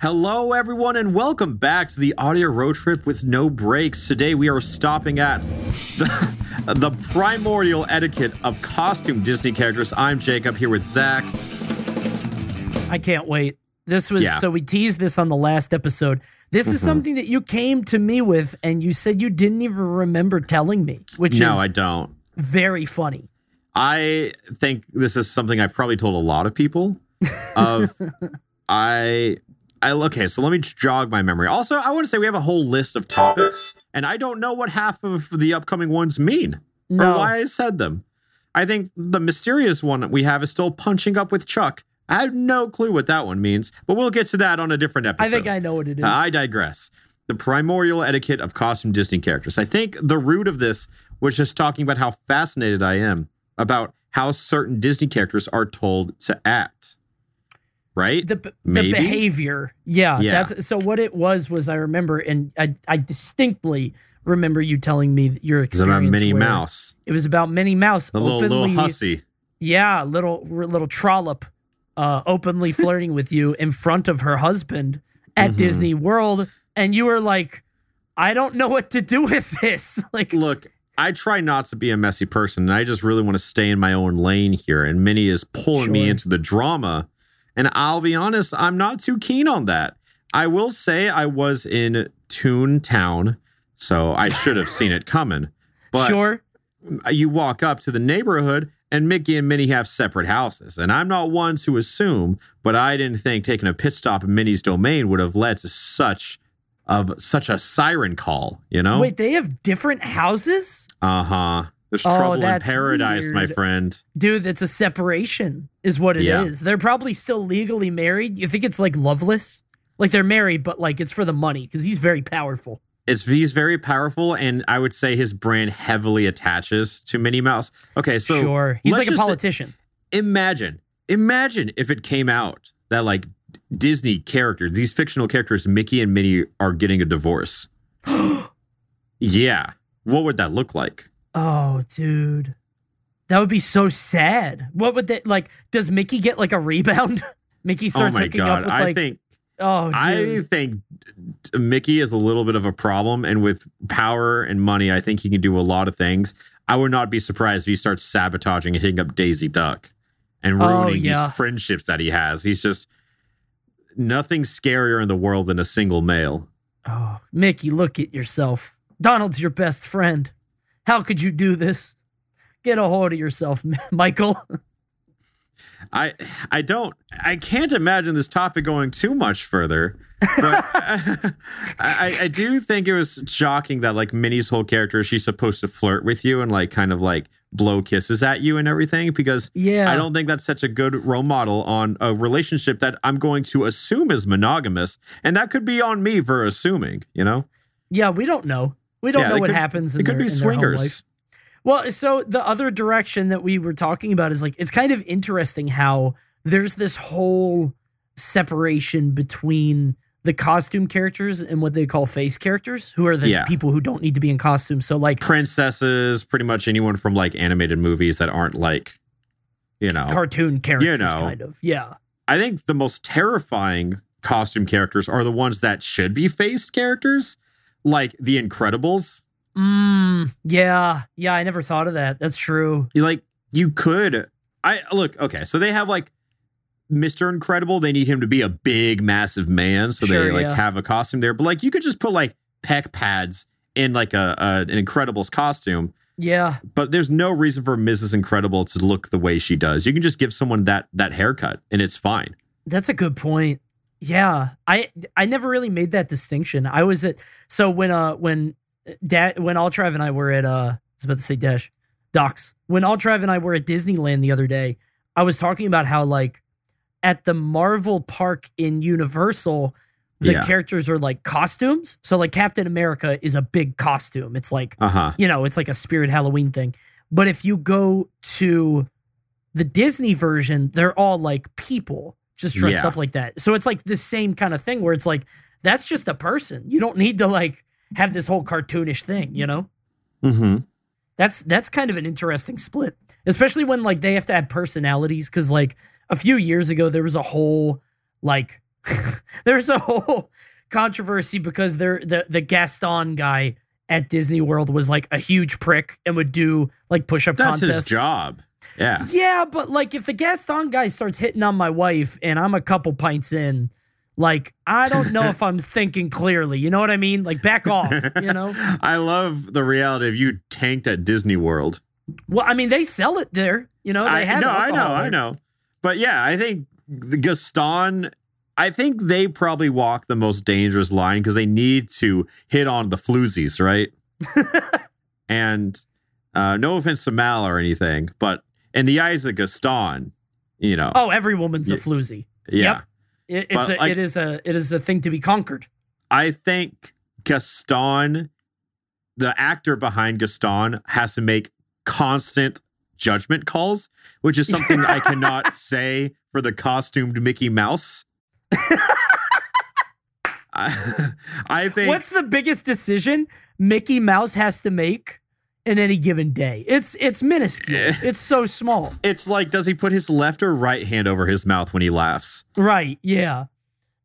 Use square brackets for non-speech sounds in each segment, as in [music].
Hello, everyone, and welcome back to the audio road trip with no breaks. Today, we are stopping at the, [laughs] the primordial etiquette of costume Disney characters. I'm Jacob here with Zach. I can't wait. This was Yeah. so we teased this on the last episode. This is mm-hmm. something that you came to me with, and you said you didn't even remember telling me, which No, is I don't. very funny. I think this is something I've probably told a lot of people. Of [laughs] I, I okay. So let me jog my memory. Also, I want to say we have a whole list of topics, and I don't know what half of the upcoming ones mean No. or why I said them. I think the mysterious one we have is still punching up with Chuck. I have no clue what that one means, but we'll get to that on a different episode. I think I know what it is. I digress. The primordial etiquette of costume Disney characters. I think the root of this was just talking about how fascinated I am about how certain Disney characters are told to act. Right? the the behavior. Yeah, Yeah. that's so what it was was I remember and I I distinctly remember you telling me your It's about experience. Minnie Mouse. It was about Minnie Mouse The little, openly little hussy. Yeah, little little trollop uh openly [laughs] flirting with you in front of her husband at Mhm. Disney World and you were like I don't know what to do with this. [laughs] Like Look, I try not to be a messy person, and I just really want to stay in my own lane here. And Minnie is pulling me into the drama. And I'll be honest, I'm not too keen on that. I will say I was in Toontown, so I should have seen it coming. [laughs] But sure. you walk up to the neighborhood and Mickey and Minnie have separate houses. And I'm not one to assume, but I didn't think taking a pit stop in Minnie's domain would have led to such of such a siren call, you know? Wait, they have different houses? Uh-huh. There's Oh, trouble in paradise, my friend. Dude, it's a separation, is what it is. Yeah. They're probably still legally married. You think it's like loveless? Like they're married, but like it's for the money because he's very powerful. It's he's very powerful, and I would say his brand heavily attaches to Minnie Mouse. Okay, so sure. He's like a politician. imagine imagine if it came out that like disney characters these fictional characters mickey and minnie are getting a divorce [gasps] yeah what would that look like Oh, dude. That would be so sad. What would that like? Does Mickey get like a rebound? [laughs] Mickey oh starts oh my hooking god up with i think oh dude. i think mickey is a little bit of a problem and with power and money i think he can do a lot of things i would not be surprised if he starts sabotaging and hitting up daisy duck and Oh, ruining yeah. these friendships that he has he's just nothing scarier in the world than a single male oh, Mickey, look at yourself. Donald's your best friend. How could you do this? Get a hold of yourself, [laughs] Michael. I I don't I can't imagine this topic going too much further. But [laughs] I, I do think it was shocking that like Minnie's whole character, she's supposed to flirt with you and like kind of like blow kisses at you and everything because Yeah. I don't think that's such a good role model on a relationship that I'm going to assume is monogamous. And that could be on me for assuming, you know? Yeah, we don't know. We don't Yeah, know what could- happens. In It could their, be swingers. Well, so the other direction that we were talking about is like it's kind of interesting how there's this whole separation between the costume characters and what they call face characters, who are the Yeah. people who don't need to be in costume. So like Princesses, pretty much anyone from like animated movies that aren't like, you know, cartoon characters, you know. kind of. Yeah. I think the most terrifying costume characters are the ones that should be faced characters, like the Incredibles. Mm, yeah. Yeah. I never thought of that. That's true. You like you could I look, okay, so they have like Mr. Incredible, they need him to be a big, massive man. So Sure, they like yeah. have a costume there. But like you could just put like peck pads in like a, a an Incredibles costume. Yeah. But there's no reason for Mrs. Incredible to look the way she does. You can just give someone that that haircut and it's fine. That's a good point. Yeah, I I never really made that distinction. I was at so when uh when dad when Altrav and I were at uh I was about to say Dash Docs when Altrav and I were at Disneyland the other day. I was talking about how like at the Marvel park in Universal, the Yeah. characters are like costumes. So like Captain America is a big costume. It's like Uh huh. you know, it's like a spirit Halloween thing. But if you go to the Disney version, they're all like people just dressed Yeah. up like that. So it's like the same kind of thing where it's like, that's just a person. You don't need to like have this whole cartoonish thing, you know? Mm-hmm. That's that's kind of an interesting split, especially when like they have to add personalities. Cause like a few years ago, there was a whole like [laughs] there's a whole [laughs] controversy because they're the the Gaston guy at Disney World was like a huge prick and would do like push up That's contests. his job. Yeah. Yeah, but like if the Gaston guy starts hitting on my wife and I'm a couple pints in, like I don't know if I'm [laughs] thinking clearly. You know what I mean? Like back off, you know? [laughs] I love the reality of you tanked at Disney World. Well, I mean they sell it there. You know, they I have no, I know, alcohol I know. But yeah, I think the Gaston. I think they probably walk the most dangerous line because they need to hit on the floozies, right? [laughs] and uh, no offense to Mal or anything, but in the eyes of Gaston, you know, Oh, every woman's a Yeah. floozy. yeah, yep. It, it's But, a, like- it is a it is a thing to be conquered. I think Gaston, the actor behind Gaston, has to make constant judgment calls, which is something I cannot [laughs] say for the costumed Mickey Mouse. I, [laughs] [laughs] I think What's the biggest decision Mickey Mouse has to make in any given day? It's it's minuscule. Eh. it's so small. it's like, does he put his left or right hand over his mouth when he laughs? Right, yeah.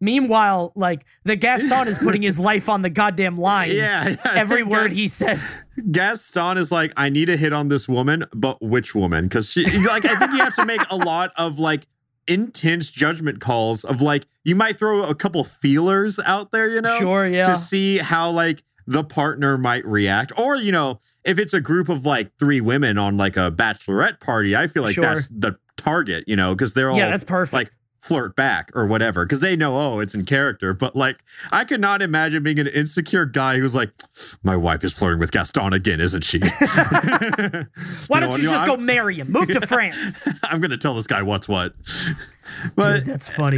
Meanwhile, like the Gaston is putting his life on the goddamn line. Yeah, I Every word he says. Gaston is like, I need to hit on this woman, but which woman? Because she, like, I think you have to make a lot of like intense judgment calls of like, you might throw a couple feelers out there, you know, Sure, yeah. to see how like the partner might react, or you know, if it's a group of like three women on like a bachelorette party, I feel like Sure. that's the target, you know, because they're all Yeah, that's perfect. like flirt back or whatever because they know oh it's in character but like i could not imagine being an insecure guy who's like my wife is flirting with gaston again isn't she [laughs] [laughs] Why don't you just go marry him? Move to [laughs] France. i'm gonna tell this guy what's what Dude, but that's funny.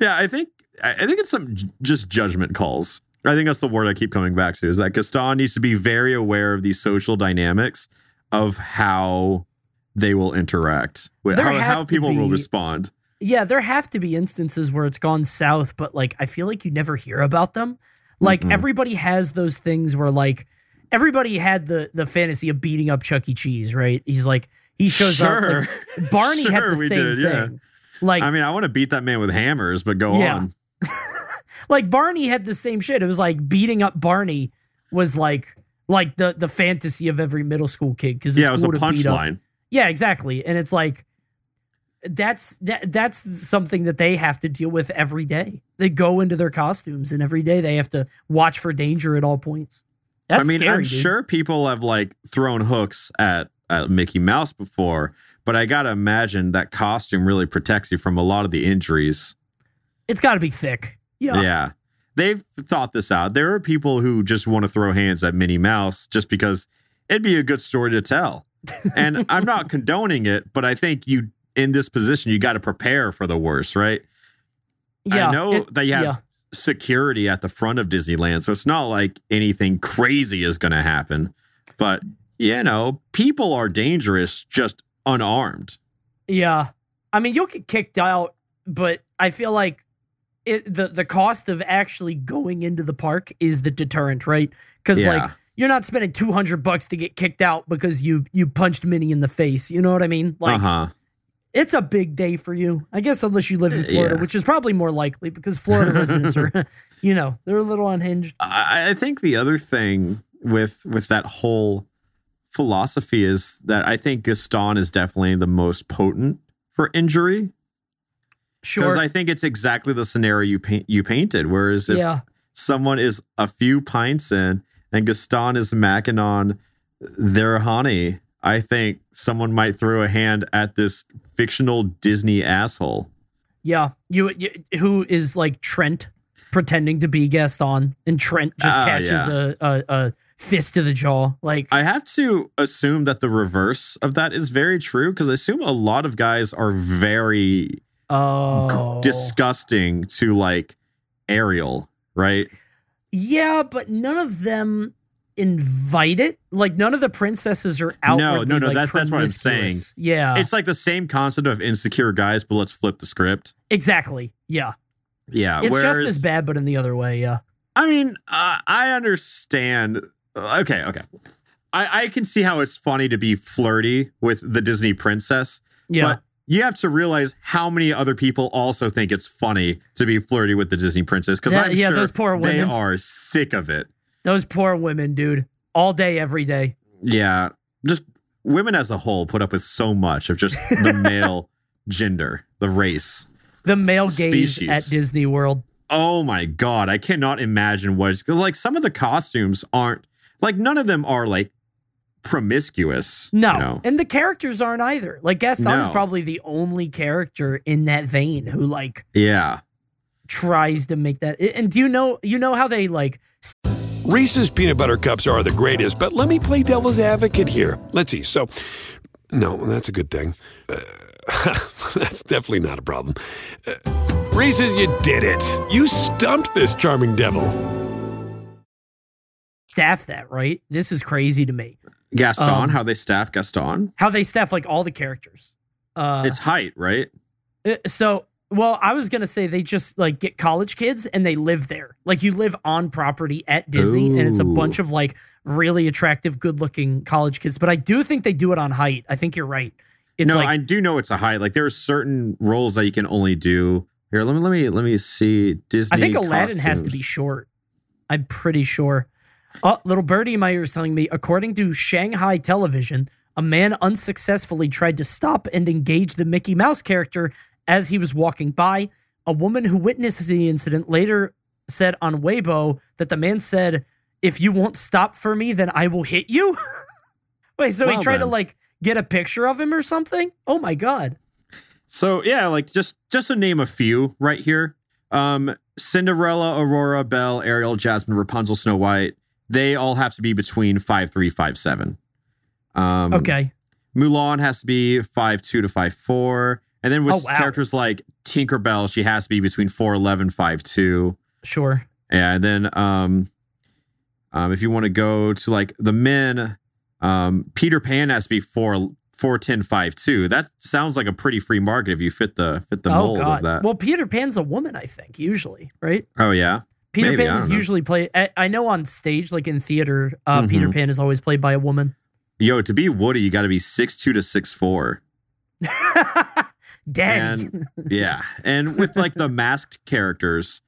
yeah i think i I think it's some j- just judgment calls i think that's the word i keep coming back to is that gaston needs to be very aware of these social dynamics of how they will interact with how, how people will respond Yeah, there have to be instances where it's gone south, but like I feel like you never hear about them. Like Mhm. everybody has those things where like everybody had the the fantasy of beating up Chuck E. Cheese, right? He's like he shows Sure. up. Like, [laughs] Barney had the same did, yeah. thing. Like I mean, I want to beat that man with hammers, but go Yeah. on. [laughs] like Barney had the same shit. It was like beating up Barney was like like the the fantasy of every middle school kid because Yeah, it was a cool to beat up. punchline. Yeah, exactly. And it's like that's that that's something that they have to deal with every day. They go into their costumes and every day they have to watch for danger at all points. That's I mean, scary, I'm dude. sure people have like thrown hooks at, at Mickey Mouse before, but I gotta imagine that costume really protects you from a lot of the injuries. it's got to be thick. Yeah. Yeah. They've thought this out. There are people who just want to throw hands at Minnie Mouse just because it'd be a good story to tell. [laughs] And I'm not condoning it, but I think you in this position you got to prepare for the worst, right? Yeah. I know it- that you have yeah. security at the front of Disneyland, so it's not like anything crazy is going to happen. But you know, people are dangerous just unarmed. Yeah. I mean, you'll get kicked out, but I feel like it, the the cost of actually going into the park is the deterrent, right? Because Yeah. like you're not spending two hundred bucks to get kicked out because you you punched Minnie in the face. You know what I mean? Like uh huh. it's a big day for you. I guess unless you live in Florida, yeah. which is probably more likely because Florida residents are, [laughs] [laughs] you know, they're a little unhinged. I, I think the other thing with with that whole philosophy is that I think Gaston is definitely the most potent for injury because I think it's exactly the scenario you paint, you painted. Whereas if yeah. someone is a few pints in and Gaston is macking on their honey, I think someone might throw a hand at this fictional Disney asshole. Yeah, you, you who is like Trent pretending to be Gaston, and Trent just Ah, catches yeah. a, a a fist to the jaw. Like, I have to assume that the reverse of that is very true because I assume a lot of guys are very oh, disgusting to like Ariel, right? Yeah, but none of them invite it. Like, none of the princesses are out. no, no, like, that's- that's what I'm saying. Yeah, it's like the same concept of insecure guys, but let's flip the script. exactly. Yeah, Yeah, it's whereas, just as bad, but in the other way. Yeah. I mean, uh, I understand. Okay, okay. I, I can see how it's funny to be flirty with the Disney princess, Yeah. but you have to realize how many other people also think it's funny to be flirty with the Disney princess because Yeah, I'm yeah, sure those poor women. they are sick of it. Those poor women, dude. All day, every day. Yeah, just women as a whole put up with so much of just the [laughs] male gender, the race. The male gaze Species. at Disney World. Oh my god, I cannot imagine what it's because like some of the costumes aren't like none of them are like promiscuous. No. you know? And the characters aren't either. Like Gaston is probably the only character in that vein who like yeah. tries to make that and do you know you know how they like Reese's peanut butter cups are the greatest, but let me play devil's advocate here. Let's see. So, no, that's a good thing. Uh, [laughs] that's definitely not a problem. Uh, Reese's, you did it. You stumped this charming devil. staff that, right? This is crazy to me. Gaston, Um, how they staff Gaston. How they staff like all the characters. Uh it's height, right? Uh, so well i was gonna say they just like get college kids and they live there like you live on property at disney and it's a bunch of like really attractive good looking college kids but i do think they do it on height i think you're right it's no, like I do know it's a height. Like there are certain roles that you can only do. Here, let me let me let me see Disney. i think aladdin has to be short i'm pretty sure oh little birdie in my ear is telling me according to shanghai television a man unsuccessfully tried to stop and engage the mickey mouse character as he was walking by a woman who witnessed the incident later said on Weibo that the man said, "If you won't stop for me, then I will hit you." [laughs] Wait, so he Well tried to like get a picture of him or something? Oh my god. So yeah, like just just to name a few right here. Um Cinderella, Aurora, Belle, Ariel, Jasmine, Rapunzel, Snow White, they all have to be between five three, five seven. Um Okay. Mulan has to be five two to five four. And then with Oh, wow. characters like Tinkerbell, she has to be between 4'11, 5'2. Sure. Yeah, and then um um if you want to go to like the men, um Peter Pan has to be 4 4'10, 5'2. That sounds like a pretty free market if you fit the fit the oh mold god. of that. Well, Peter Pan's a woman, I think, usually, right? oh yeah. Peter Maybe, Pan is usually played. I, know on stage, like in theater, uh, Mhm. Peter Pan is always played by a woman. Yo, to be Woody, you got to be six two to six four. [laughs] Dang. And yeah. And with like the [laughs] masked characters,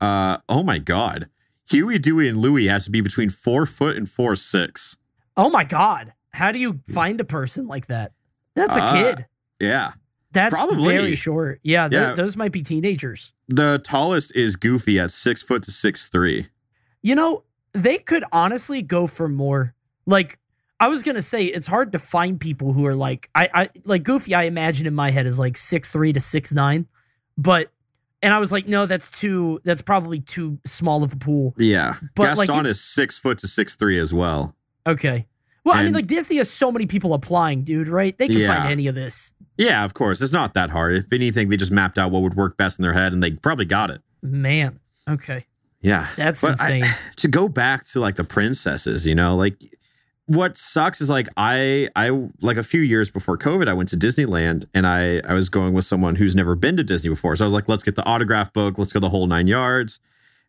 uh oh my god. Huey, Dewey, and Louie has to be between four foot and four six. oh my god. How do you find a person like that? That's a Uh, kid. Yeah. That's probably. very short. Yeah, Yeah. those might be teenagers. The tallest is Goofy at six foot to six three. You know, they could honestly go for more. Like, I was gonna say, it's hard to find people who are like, I, I like Goofy. I imagine in my head is like six three to six nine, but and I was like, no, that's too. That's probably too small of a pool. Yeah. But, Gaston it's- is six foot to six three as well. Okay. Well, I mean, like Disney has so many people applying, dude. Right? They can Yeah. find any of this. Yeah, of course. It's not that hard. If anything, they just mapped out what would work best in their head and they probably got it. Man. Okay. Yeah. That's But I- insane. [laughs] to go back to like the princesses, you know, like what sucks is like I I like a few years before COVID, I went to Disneyland and I I was going with someone who's never been to Disney before. So I was like, let's get the autograph book, let's go the whole nine yards.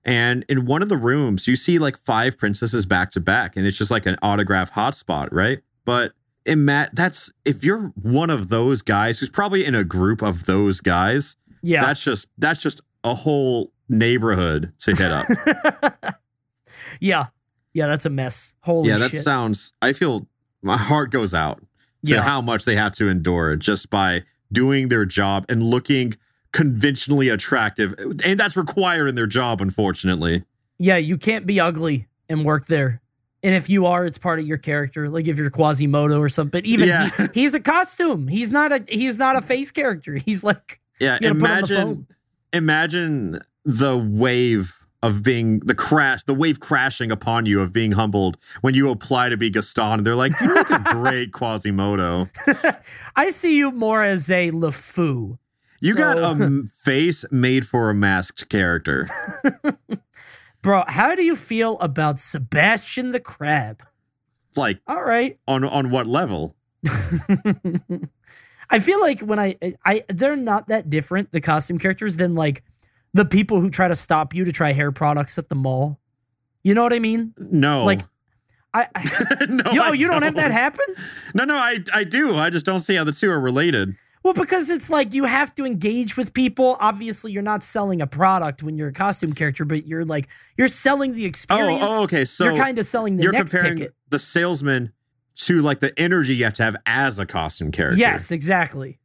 And in one of the rooms, you see like five princesses back to back, and it's just like an autograph hotspot, right? But in Matt, that's if you're one of those guys who's probably in a group of those guys, yeah. that's just that's just a whole neighborhood to hit up. [laughs] yeah. Yeah. That's a mess. Holy yeah, that shit. sounds. I feel my heart goes out to Yeah. how much they have to endure just by doing their job and looking conventionally attractive, and that's required in their job, unfortunately. yeah. You can't be ugly and work there. And if you are, it's part of your character. Like if you're Quasimodo or something. Even Yeah. he, [laughs] he's a costume. He's not a he's not a face character. [laughs] He's like Yeah, You gotta put it on the imagine imagine the wave of being the crash, the wave crashing upon you of being humbled when you apply to be Gaston, and they're like, "You look a [laughs] great Quasimodo. I see you more as a LeFou. You got a face made for a masked character." Bro, how do you feel about Sebastian the Crab? It's like All right. on on what level? [laughs] I feel like when I I they're not that different, the costume characters, than like the people who try to stop you to try hair products at the mall. You know what I mean? No, Like, I, [laughs] I no, yo, I you don't have that happen? No, no, I I do. I just don't see how the two are related. Well, because it's like you have to engage with people. Obviously, you're not selling a product when you're a costume character, but you're like you're selling the Oh, oh experience. oh, okay. So you're kind of selling the you're next comparing ticket. the salesman to like the energy you have to have as a costume character. Yes, exactly.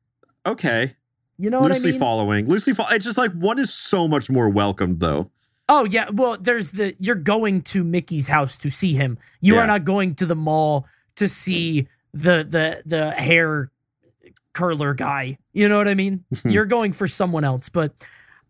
Okay. You know what I loosely mean? following. Loosely follow. It's just like one is so much more welcomed though. Oh yeah, well, there's the you're going to Mickey's house to see him. You Yeah. are not going to the mall to see the the the hair curler guy. You know what I mean? [laughs] you're going for someone else, but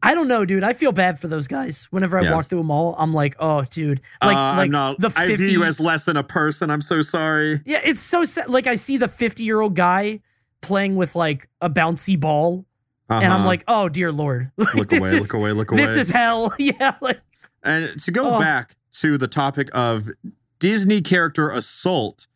I don't know, dude. I feel bad for those guys. Whenever I Yeah. walk through a mall, I'm like, oh, dude, like uh, like not. the I view 50 you as less than a person. I'm so sorry. yeah, it's so sad. Like I see the 50 year old guy playing with like a bouncy ball, and I'm Uh-huh. like, oh dear lord, [laughs] Like, look away, is- look away, look away. This is hell. [laughs] yeah, like and to go Oh. back to the topic of Disney character assault,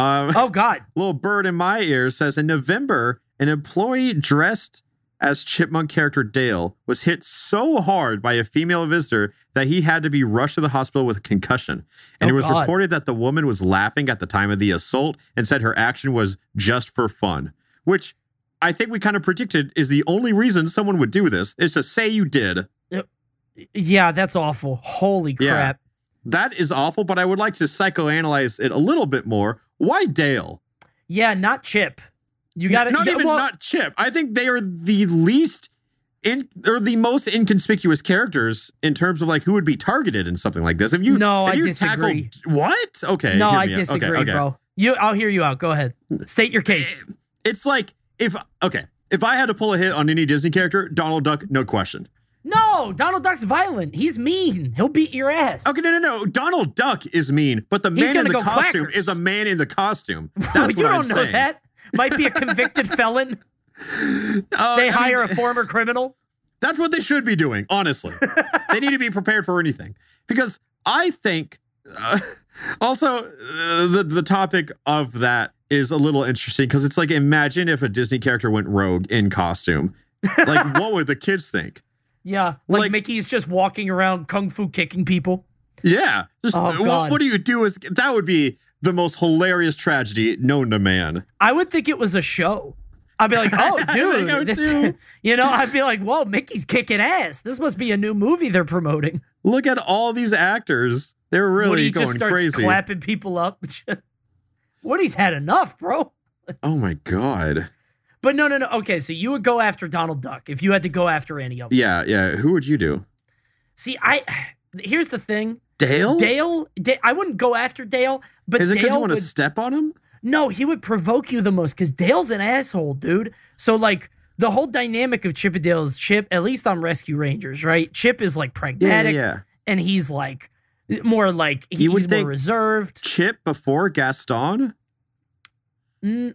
um, oh god. [laughs] little bird in my ear says in November, an employee dressed as chipmunk character Dale was hit so hard by a female visitor that he had to be rushed to the hospital with a concussion. And Oh, it was God. reported that the woman was laughing at the time of the assault and said her action was just for fun, which I think we kind of predicted is the only reason someone would do this is to say you did. Yeah, that's awful. Holy Yeah. That is awful, but I would like to psychoanalyze it a little bit more. Why Dale? Yeah, not Chip. You got to not even well, not Chip. I think they are the least in or the most inconspicuous characters in terms of like who would be targeted in something like this. If you No, if I you disagree. tackled- what? Okay, No, I out. Okay, disagree, okay. bro. You I'll hear you out. Go ahead. State your case. It's like if okay, if I had to pull a hit on any Disney character, Donald Duck, no question. No, Donald Duck's violent. He's mean. He'll beat your ass. Okay, no, no, no. Donald Duck is mean, but the man in the costume quackers. is a man in the costume. [laughs] That's you what don't I'm know saying. that. Might be a convicted [laughs] felon. Uh, They I mean, hire a former criminal. That's what they should be doing, honestly. [laughs] they need to be prepared for anything. Because I think uh, also uh, the, the topic of that is a little interesting because it's like imagine if a Disney character went rogue in costume. Like, what would the kids think? Yeah, like, Like- Mickey's just walking around kung fu kicking people. Yeah. Just, Oh, what, what do you do? Is that would be the most hilarious tragedy known to man. I would think it was a show. I'd be like, oh, I think I dude, oh, this, [laughs] you know, I'd be like, whoa, Mickey's kicking ass. This must be a new movie they're promoting. Look at all these actors. They're really Woody going just starts crazy. clapping people up. [laughs] Woody's had enough, bro. Oh my God. But no, no, no. Okay, so you would go after Donald Duck if you had to go after any of them. Yeah, yeah. Who would you do? See, I here's the thing. Dale? Dale, Da- I wouldn't go after Dale, but Is it because Dale you want to would, step on him? no, he would provoke you the most because Dale's an asshole, dude. So like the whole dynamic of Chip and is Chip, at least on Rescue Rangers, right? Chip is like Yeah, pragmatic, yeah. and he's like more like he- You would he's more reserved. Chip before Gaston? Mm,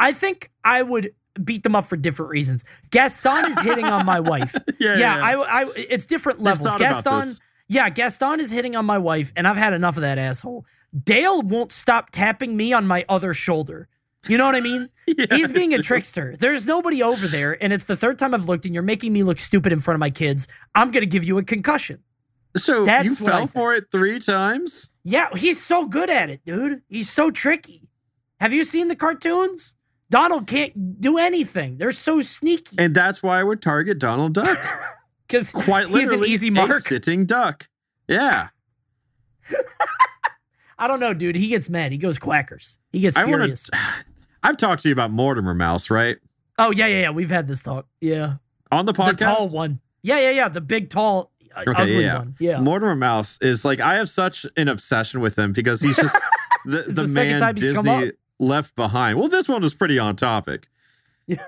I think I would beat them up for different reasons. Gaston is hitting on my wife. [laughs] Yeah, yeah, yeah. I, I, it's different levels. Gaston, yeah, Gaston is hitting on my wife, and I've had enough of that asshole. Dale won't stop tapping me on my other shoulder. You know what I mean? [laughs] Yeah, He's being a trickster. There's nobody over there, and it's the third time I've looked, and you're making me look stupid in front of my kids. I'm gonna give you a concussion. So That's you fell for it three times? Yeah, he's so good at it, dude. He's so tricky. Have you seen the cartoons? Donald can't do anything. They're so sneaky And that's why I would target Donald Duck. [laughs] because Quite literally, he's an easy a mark. sitting duck. Yeah. [laughs] I don't know, dude. He gets mad. He goes quackers. He gets I furious. to. [sighs] I've talked to you about Mortimer Mouse, right? Oh yeah, yeah, yeah. We've had this talk. Yeah, On the podcast. the tall one. Yeah, yeah, yeah. The big, tall, uh, Okay, ugly yeah. one. Yeah. Mortimer Mouse is like I have such an obsession with him because he's just [laughs] the, the, the man time he's come Disney up. Left behind. Well, this one was pretty on topic. Yeah.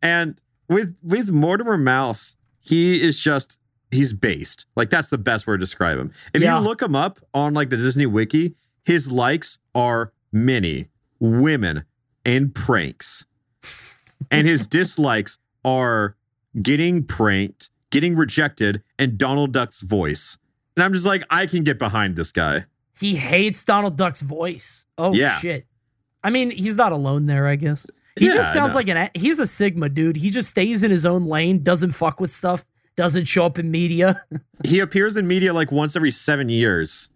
And with with Mortimer Mouse, he is just he's based. Like that's the best word to describe him. If Yeah. you look him up on like the Disney Wiki, his likes are many women and pranks. [laughs] and his dislikes are getting pranked, getting rejected, and Donald Duck's voice. And I'm just like, I can get behind this guy. He hates Donald Duck's voice. Oh Yeah. shit. I mean, he's not alone there, I guess. He Yeah, just sounds like an he's a sigma dude. He just stays in his own lane, doesn't fuck with stuff, doesn't show up in media. [laughs] He appears in media like once every seven years.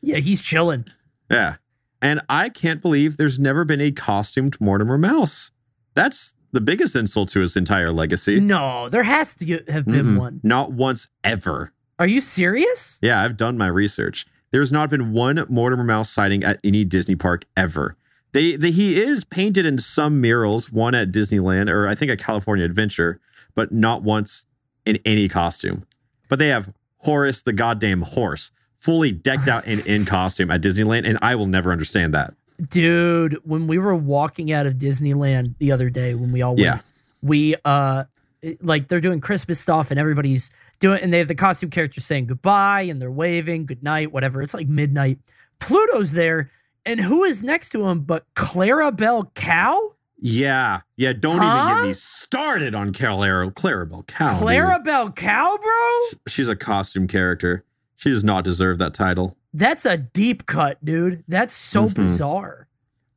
yeah, he's chilling. Yeah. And I can't believe there's never been a costumed Mortimer Mouse. That's the biggest insult to his entire legacy. No, there has to have been Mm-mm. one. Not once ever. Are you serious? Yeah, I've done my research. There's not been one Mortimer Mouse sighting at any Disney park ever. They, they he is painted in some murals, one at Disneyland or I think at California Adventure, but not once in any costume. But they have Horace the goddamn horse fully decked out and in [laughs] costume at Disneyland, and I will never understand that. Dude, when we were walking out of Disneyland the other day when we all went, Yeah. we uh like they're doing Christmas stuff and everybody's doing and they have the costume characters saying goodbye and they're waving, good night, whatever. It's like midnight. Pluto's there, and who is next to him but Clarabelle Cow? Yeah, yeah. Don't even get me started on Clara Clarabelle Cow. dude. Clarabelle Cow, bro? she's a costume character. She does not deserve that title. That's a deep cut, dude. That's so Mhm. bizarre.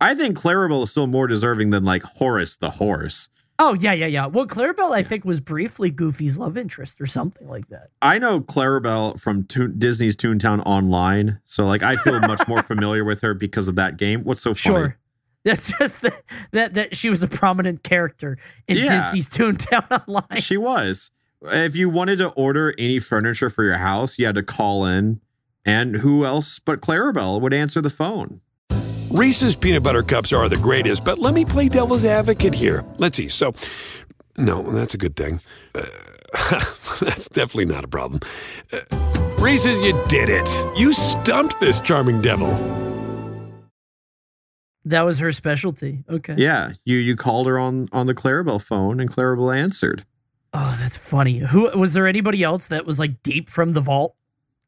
I think Clarabelle is still more deserving than like Horace the horse. Oh, yeah, yeah, yeah. Well, Clarabelle, I think, was briefly Goofy's love interest or something like that. I know Clarabelle from Toon- Disney's Toontown Online, so like I feel much more [laughs] familiar with her because of that game. What's so funny? Sure. That's just that, that that she was a prominent character in Yeah. Disney's Toontown [laughs] Online. She was. If you wanted to order any furniture for your house, you had to call in, and who else but Clarabelle would answer the phone? Reese's peanut butter cups are the greatest, but let me play devil's advocate here. Let's see. So, no, that's a good thing. Uh, [laughs] that's definitely not a problem. Uh, Reese's, you did it. You stumped this charming devil. That was her specialty. Okay. Yeah, you you called her on on the Clarabelle phone, and Clarabelle answered. Oh, that's funny. Who was there anybody else that was like deep from the vault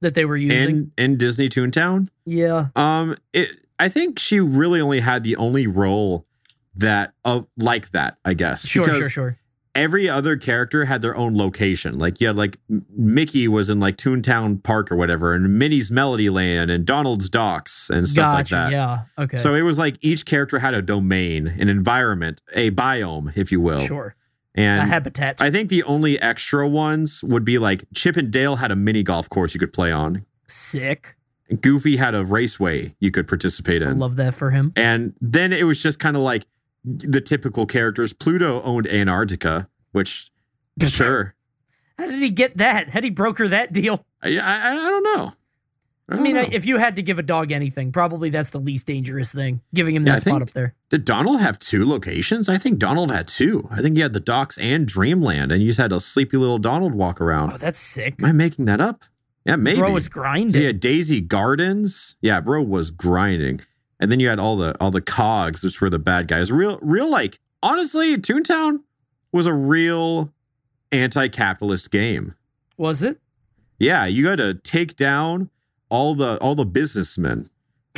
that they were using? in in Disney Toontown. yeah. Um, it, I think she really only had the only role that uh, like that. I guess Sure, sure, sure. Every other character had their own location. Like you had like Mickey was in like Toontown Park or whatever, and Minnie's Melody Land and Donald's Docks and stuff Gotcha. like that. Yeah. Okay. So it was like each character had a domain, an environment, a biome, if you will. sure. And A habitat. I think the only extra ones would be like Chip and Dale had a mini golf course you could play on. Sick. Goofy had a raceway you could participate in. I love that for him. and then it was just kind of like the typical characters. Pluto owned Antarctica, which [laughs] sure. How did he get that? How did he broker that deal? I, I, I don't know. I, don't mean, know. if you had to give a dog anything, probably that's the least dangerous thing. Giving him Yeah, that I spot think- up there. did Donald have two locations? I think Donald had two. I think he had the docks and Dreamland, and you just had a sleepy little Donald walk around. Oh, that's sick. Am I making that up? Yeah, maybe. Bro was grinding. you had Daisy Gardens. Yeah, bro was grinding. And then you had all the all the cogs, which were the bad guys. Real, real like honestly, Toontown was a real anti-capitalist game. Was it? Yeah, you got to take down all the all the businessmen.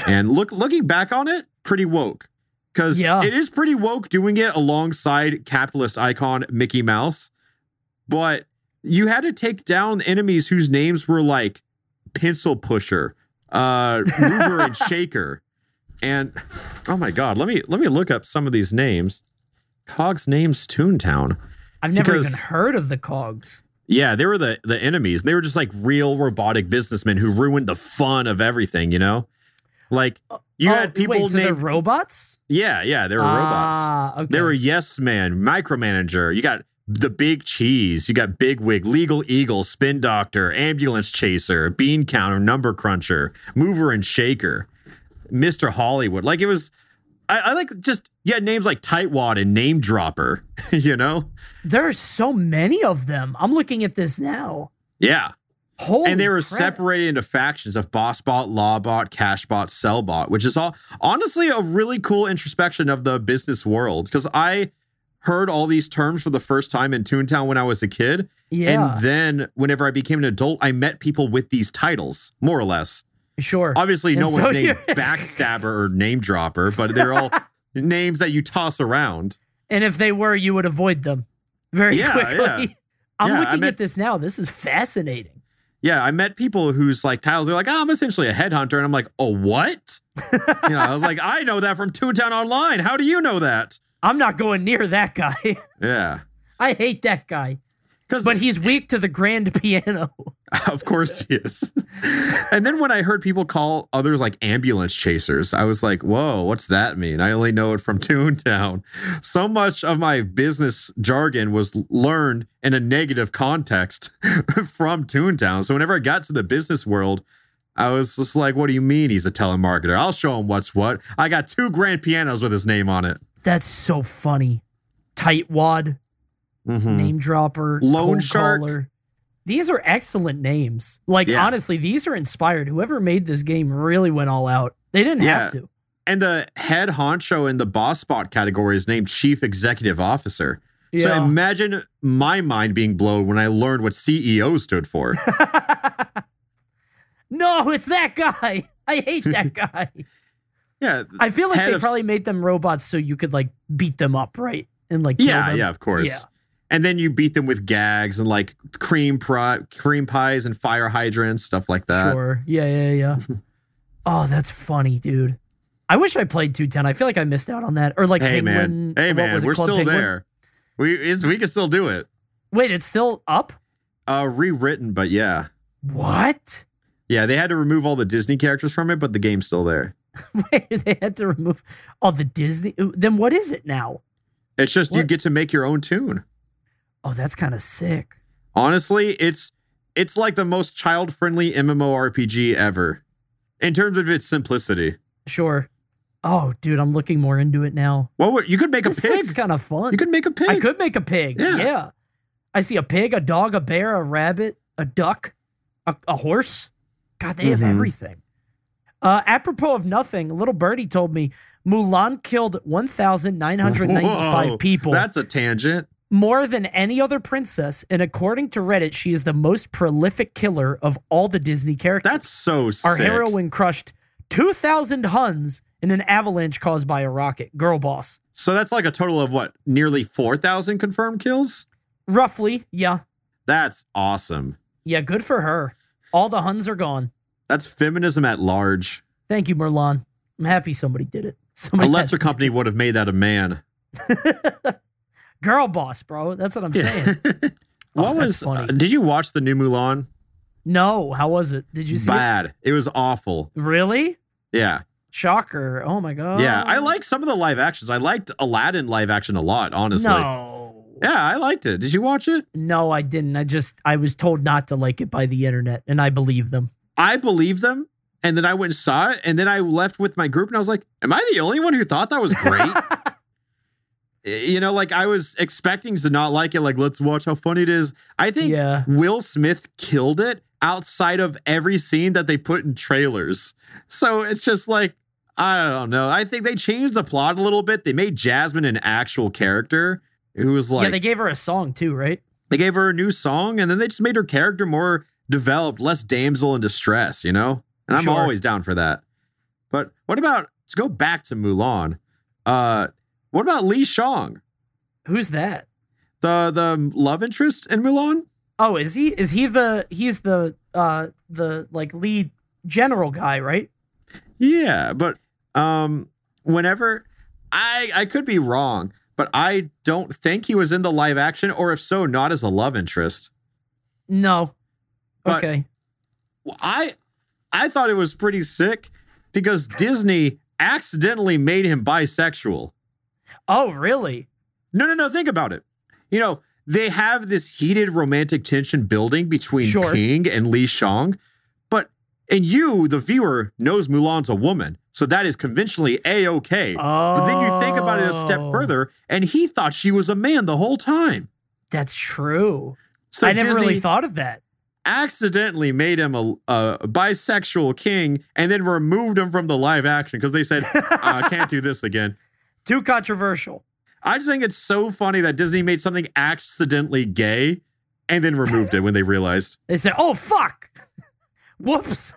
And look looking back on it, pretty woke. Cuz Yeah. it is pretty woke doing it alongside capitalist icon Mickey Mouse. But you had to take down enemies whose names were like pencil pusher, uh mover and [laughs] shaker. And oh my god, let me let me look up some of these names. Cog's names Toontown. I've never Because- even heard of the cogs. Yeah, they were the the enemies. They were just like real robotic businessmen who ruined the fun of everything, you know? Like you Oh, had people wait, so named robots? Yeah, yeah, they were robots. Ah, okay. They were yes man, micromanager. You got the big cheese, you got big wig, legal eagle, spin doctor, ambulance chaser, bean counter, number cruncher, mover and shaker, Mr. Hollywood. Like it was I, I like just yeah, names like Tightwad and Name Dropper, [laughs] you know? There are so many of them. I'm looking at this now. Yeah. Holy and they were crap. separated into factions of BossBot, LawBot, CashBot, SellBot, which is all honestly a really cool introspection of the business world. Because I heard all these terms for the first time in Toontown when I was a kid. Yeah, And then whenever I became an adult, I met people with these titles, more or less. sure. Obviously, no And one's [laughs] named Backstabber or Name Dropper, but they're all [laughs] names that you toss around. And if they were, you would avoid them very Yeah, quickly. yeah. [laughs] I'm Yeah, looking meant- at this now. This is fascinating. Yeah, I met people whose like titles, they're like, oh, I'm essentially a headhunter. And I'm like, oh, what? you know, I was like, I know that from Toontown Online. How do you know that? I'm not going near that guy. [laughs] Yeah. I hate that guy. But he's weak to the grand [laughs] piano. [laughs] Of course he is. and then when I heard people call others like ambulance chasers, I was like, whoa, what's that mean? I only know it from Toontown. So much of my business jargon was learned in a negative context from Toontown. So whenever I got to the business world, I was just like, what do you mean he's a telemarketer? I'll show him what's what. I got two grand pianos with his name on it. That's so funny. Tightwad, Mhm. name dropper, Loan Shark. caller. These are excellent names. Like Yeah. honestly, these are inspired. Whoever made this game really went all out. They didn't Yeah. have to. And the head honcho in the Bossbot category is named Chief Executive Officer. Yeah. So imagine my mind being blown when I learned what CEO stood for. [laughs] no, it's that guy. I hate that [laughs] guy. Yeah. I feel like they of- probably made them robots so you could like beat them up, right? And like Yeah, them. yeah, of course. Yeah. And then you beat them with gags and like cream pri- cream pies and fire hydrants, stuff like that. Sure. Yeah, yeah, yeah. [laughs] oh, that's funny, dude. I wish I played Toontown. I feel like I missed out on that. Or like Hey Penguin. man, hey man, we're called? still Penguin? there. We we can still do it. Wait, it's still up? Uh, rewritten, but yeah, What? yeah. They had to remove all the Disney characters from it, but the game's still there. [laughs] Wait, they had to remove all the Disney. Then what is it now? It's just you get to make your own toon. Oh, that's kind of sick. Honestly, it's it's like the most child friendly MMORPG ever in terms of its simplicity. Sure. Oh, dude, I'm looking more into it now. Well, you could make a pig. looks kind of fun. You could make a pig. I could make a pig. Yeah. Yeah. I see a pig, a dog, a bear, a rabbit, a duck, a, a horse. God, they have Mhm. everything. Uh, apropos of nothing, little birdie told me Mulan killed 1,995 Whoa, people, That's a tangent. more than any other princess. And according to Reddit, she is the most prolific killer of all the Disney characters. That's so sick. Our heroine crushed 2,000 Huns in an avalanche caused by a rocket. Girl boss. So that's like a total of what? Nearly 4,000 confirmed kills? Roughly, yeah. That's awesome. Yeah, good for her. All the Huns are gone. That's feminism at large. Thank you, Mulan. I'm happy somebody did it. [laughs] A Somebody had lesser company would have made that a man. [laughs] Girl boss, bro. That's what I'm saying. [laughs] what Oh, was? funny. uh, did you watch the new Mulan? no, how was it? Did you see it? Bad. It was awful. Really? Yeah. Shocker. Oh my god. Yeah. I like some of the live actions. I liked Aladdin live action a lot, honestly. No. Yeah, I liked it. Did you watch it? No, I didn't. I just I was told not to like it by the internet and I believe them. I believe them. And then I went and saw it. And then I left with my group and I was like, Am I the only one who thought that was great? [laughs] you know, like I was expecting to not like it. Like, let's watch how funny it is. I think Yeah. Will Smith killed it outside of every scene that they put in trailers. So it's just like, I don't know. I think they changed the plot a little bit. They made Jasmine an actual character who was like, yeah, they gave her a song too, right? they gave her a new song and then they just made her character more developed, less damsel in distress, you know? And I'm Sure. always down for that. But what about let's go back to Mulan. Uh what about Li Shang? Who's that? The the love interest in Mulan? Oh, is he? Is he the he's the uh the like lead general guy, right? Yeah, but um whenever I I could be wrong, but I don't think he was in the live action or if so not as a love interest. No. But- okay. I I thought it was pretty sick because Disney accidentally made him bisexual. Oh, really? No, no, no. Think about it. You know, they have this heated romantic tension building between Sure. Ping and Li Shang, but and you, the viewer, knows Mulan's a woman, so that is conventionally a okay. But then you think about it a step Oh. further, and he thought she was a man the whole time. That's true. So I never Disney really thought of that. Accidentally made him a, a bisexual king, and then removed him from the live action because they said, [laughs] uh, "Can't do this again." Too controversial. I just think it's so funny that Disney made something accidentally gay and then removed it when they realized. [laughs] They said, "Oh fuck, [laughs] whoops."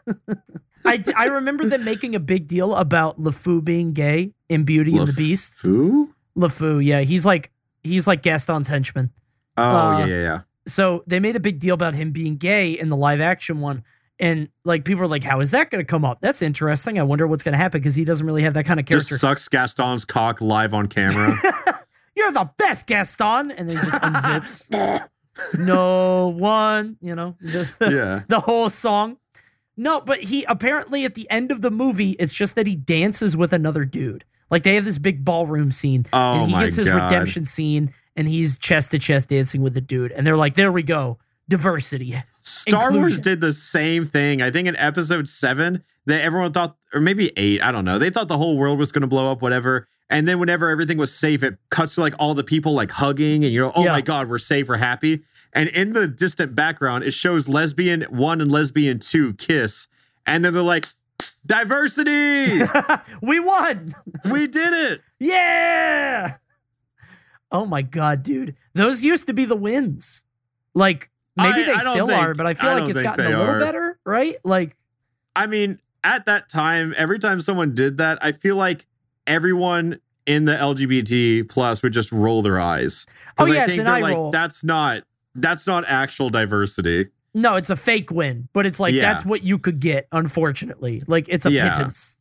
I, I remember them making a big deal about LeFou being gay in Beauty and the Beast. Who? LeFou, yeah, he's like he's like Gaston's henchman. Oh Uh, yeah, yeah, yeah. So they made a big deal about him being gay in the live action one. And like people are like, how is that going to come up? That's interesting. I wonder what's going to happen because he doesn't really have that kind of character. Just sucks Gaston's cock live on camera. [laughs] You're the best, Gaston. And then he just unzips. [laughs] no one, you know, just yeah. the whole song. No, but he apparently at the end of the movie, it's just that he dances with another dude. Like they have this big ballroom scene, Oh and he gets his God. redemption scene, and he's chest to chest dancing with the dude, and they're like, "There we go, diversity." Star Wars did the same thing. I think in episode seven, that everyone thought, or maybe eight, I don't know. They thought the whole world was going to blow up, whatever. And then whenever everything was safe, it cuts to like all the people like hugging and you're, oh Yeah. my God, we're safe, we're happy. And in the distant background, it shows lesbian one and lesbian two kiss. And then they're like, diversity, [laughs] we won, we did it. yeah. Oh my god, dude, those used to be the wins. Like maybe I- they I still think- are, but I feel I like it's gotten a little are. better, right? Like, I mean, at that time, every time someone did that, I feel like everyone in the LGBT plus would just roll their eyes. Oh, yeah, I it's think an eye like, roll. that's not that's not actual diversity. no, it's a fake win, but it's like Yeah. that's what you could get. Unfortunately, like it's a Yeah. pittance.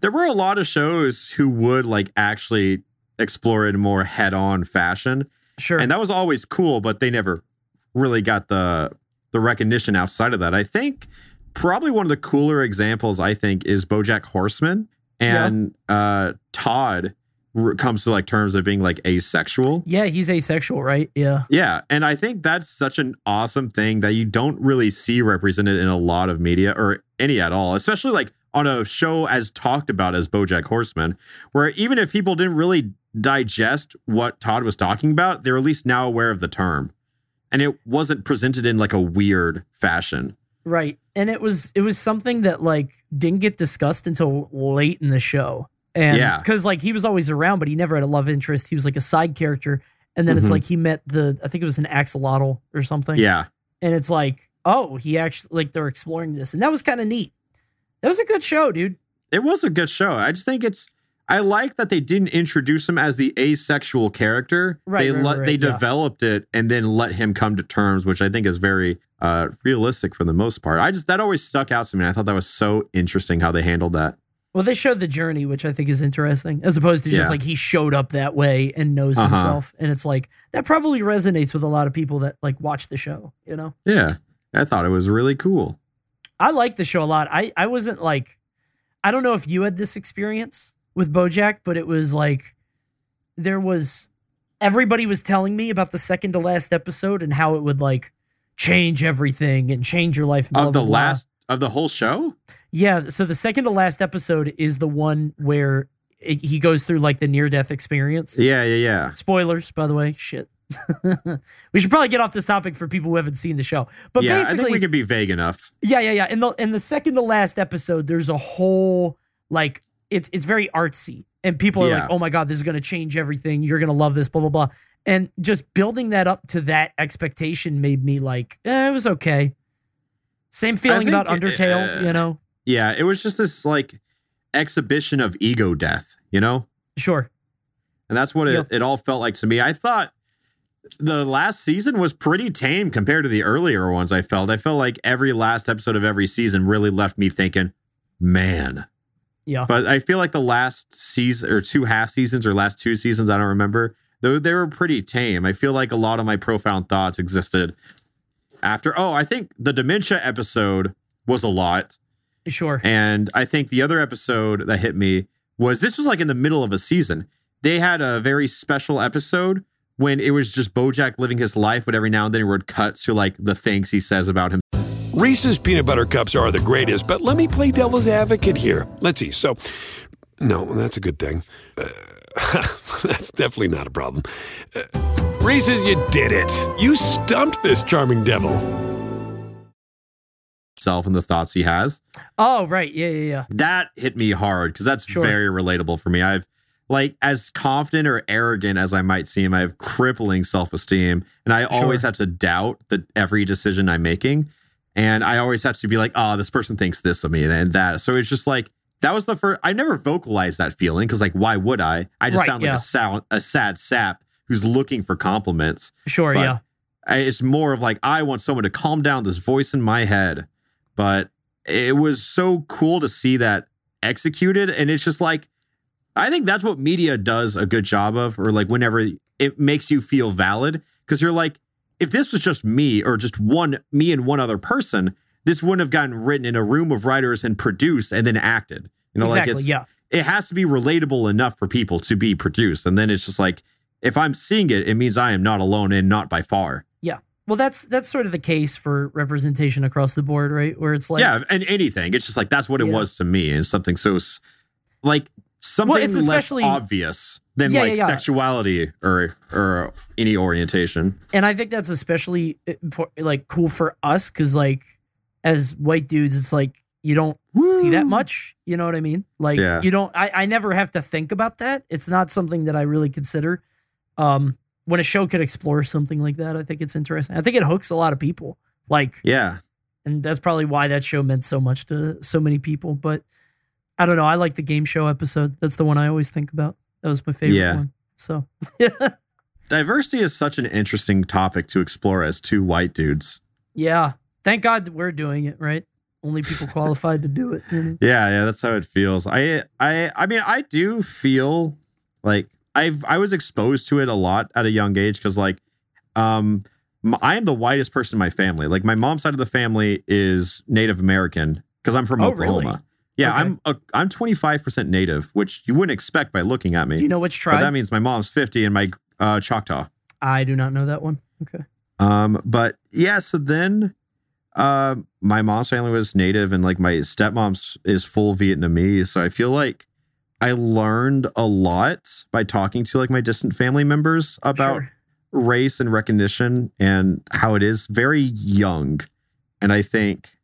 There were a lot of shows who would like actually explore it in more head-on fashion. Sure. And that was always cool, but they never really got the the recognition outside of that. I think probably one of the cooler examples I think is BoJack Horseman and uh Todd comes to like terms of being like asexual. yeah, he's asexual, right? Yeah. Yeah, and I think that's such an awesome thing that you don't really see represented in a lot of media or any at all, especially like on a show as talked about as BoJack Horseman, where even if people didn't really digest what Todd was talking about, they're at least now aware of the term. And it wasn't presented in like a weird fashion. Right. And it was it was something that like didn't get discussed until late in the show. And Yeah. cuz like he was always around but he never had a love interest. He was like a side character. And then it's Mhm. like he met the I think it was an axolotl or something. Yeah. And it's like, "Oh, he actually like they're exploring this." And that was kind of neat. That was a good show, dude. It was a good show. I just think it's I like that they didn't introduce him as the asexual character. Right, they right, let right, they yeah. developed it and then let him come to terms, which I think is very uh realistic for the most part. I just that always stuck out to me. I thought that was so interesting how they handled that. Well, they showed the journey, which I think is interesting, as opposed to just Yeah. like he showed up that way and knows Uh-huh. himself. And it's like that probably resonates with a lot of people that like watch the show, you know? Yeah. I thought it was really cool. I like the show a lot. I I wasn't like I don't know if you had this experience with BoJack, but it was like there was everybody was telling me about the second to last episode and how it would like change everything and change your life. blah, Of the blah, blah. last of the whole show? yeah. So the second to last episode is the one where it, he goes through like the near death experience. Yeah, yeah, yeah. Spoilers, by the way. Shit. [laughs] we should probably get off this topic for people who haven't seen the show. But yeah, I basically, think we could be vague enough. yeah, yeah, yeah. In the in the second to last episode, there's a whole like it's it's very artsy, and people are Yeah. like, "Oh my god, this is gonna change everything. You're gonna love this." Blah blah blah. And just building that up to that expectation made me like, eh, it was okay. Same feeling about Undertale, uh, you know. Yeah, it was just this like exhibition of ego death, you know? Sure. And that's what it, it all felt like to me. I thought the last season was pretty tame compared to the earlier ones I felt. I felt like every last episode of every season really left me thinking, man. Yeah. But I feel like the last season or two half seasons or last two seasons, I don't remember, though they were pretty tame. I feel like a lot of my profound thoughts existed after. Oh, I think the dementia episode was a lot. Sure. And I think the other episode that hit me was this was like in the middle of a season. They had a very special episode when it was just Bojack living his life, but every now and then it would cut to like the things he says about him. Reese's peanut butter cups are the greatest, but let me play devil's advocate here. Let's see. So, no, that's a good thing. Uh, [laughs] that's definitely not a problem. Uh, Reese's, you did it. You stumped this charming devil. Self and the thoughts he has. Oh, right. Yeah, yeah, yeah. That hit me hard because that's Sure. very relatable for me. I've like as confident or arrogant as I might seem, I have crippling self esteem, and I always have to doubt that every decision I'm making, and I always have to be like, oh, this person thinks this of me and that. So it's just like that was the first. I never vocalized that feeling because like why would I? I just Right, sound like yeah. a sound a sad sap who's looking for compliments. Sure, But- yeah. I, it's more of like I want someone to calm down this voice in my head. But it was so cool to see that executed, and it's just like I think that's what media does a good job of, or like whenever it makes you feel valid, because you're like, if this was just me or just one me and one other person, this wouldn't have gotten written in a room of writers and produced and then acted. You know, exactly. like it's yeah. it has to be relatable enough for people to be produced. And then it's just like, if I'm seeing it, it means I am not alone and not by far. Yeah. Well, that's that's sort of the case for representation across the board, right? Where it's like, yeah, and anything. It's just like that's what it Yeah. was to me, and something so like something it's less especially- obvious than Yeah, like yeah, yeah. sexuality or or any orientation. and I think that's especially like cool for us because like as white dudes, it's like you don't see that much. You know what I mean? Like you don't. I I never have to think about that. It's not something that I really consider. Um, when a show could explore something like that, I think it's interesting. I think it hooks a lot of people. Like Yeah, and that's probably why that show meant so much to so many people. But I don't know. I like the game show episode. That's the one I always think about. That was my favorite Yeah. one. So [laughs] diversity is such an interesting topic to explore as two white dudes. yeah, thank God that we're doing it. Right, only people [laughs] qualified to do it. you know? Yeah, yeah, that's how it feels. I I I mean, I do feel like I've I was exposed to it a lot at a young age because like um I am the whitest person in my family. Like my mom's side of the family is Native American because I'm from Oh, Oklahoma. really? Yeah, Okay. I'm a, I'm 25% native, which you wouldn't expect by looking at me. Do you know which tribe? but that means my mom's 50 and my uh, Choctaw. I do not know that one. Okay. Um, but yeah, so then uh my mom's family was native and like my stepmom's is full Vietnamese. So I feel like I learned a lot by talking to like my distant family members about Sure. race and recognition and how it is very young. And I think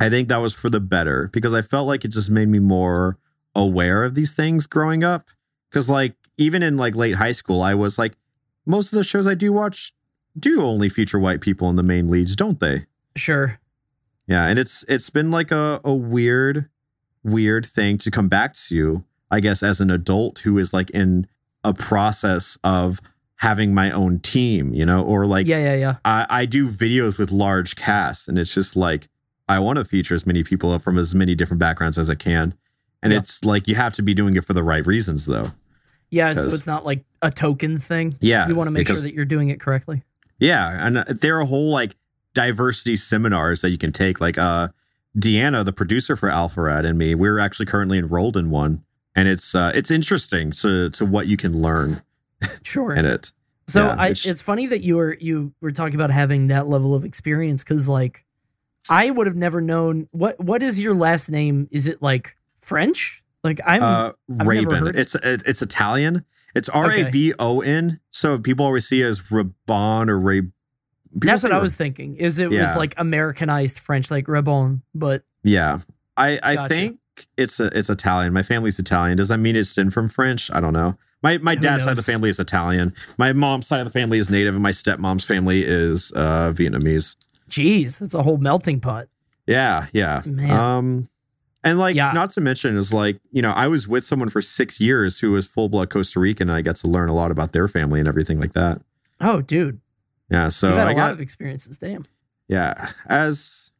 I think that was for the better because I felt like it just made me more aware of these things growing up. Cause like even in like late high school, I was like, most of the shows I do watch do only feature white people in the main leads, don't they? Sure. Yeah, and it's it's been like a, a weird, weird thing to come back to, you, I guess, as an adult who is like in a process of having my own team, you know, or like yeah, yeah, yeah. I, I do videos with large casts, and it's just like I want to feature as many people from as many different backgrounds as I can. And it's like you have to be doing it for the right reasons, though. Yeah, so it's not like a token thing. Yeah, You want to make sure that you're doing it correctly. Yeah, and uh, there are whole like diversity seminars that you can take. Like uh Deanna, the producer for Alpharad and me, we're actually currently enrolled in one. And it's uh it's interesting to to what you can learn Sure. in it. So Yeah, I, it's- it's, funny that you were you were talking about having that level of experience because like I would have never known what what is your last name? Is it like French? Like I'm Uh Raven. It's it, it's Italian. It's R A B O N. So people always see it as Rabon or Ray. that's what I was thinking. Is it was like Americanized French, like Rebon, but Yeah. I I Gotcha. think it's a, it's Italian. My family's Italian. Does that mean it's in from French? I don't know. My my Who dad's side of the family is Italian. My mom's side of the family is native, and my stepmom's family is uh, Vietnamese. Geez, it's a whole melting pot. Yeah, yeah. Man. Um, and like, Yeah. not to mention, is like you know, I was with someone for six years who was full blood Costa Rican, and I got to learn a lot about their family and everything like that. Oh, dude, Yeah, so you've had a I lot got of experiences. Damn. yeah. As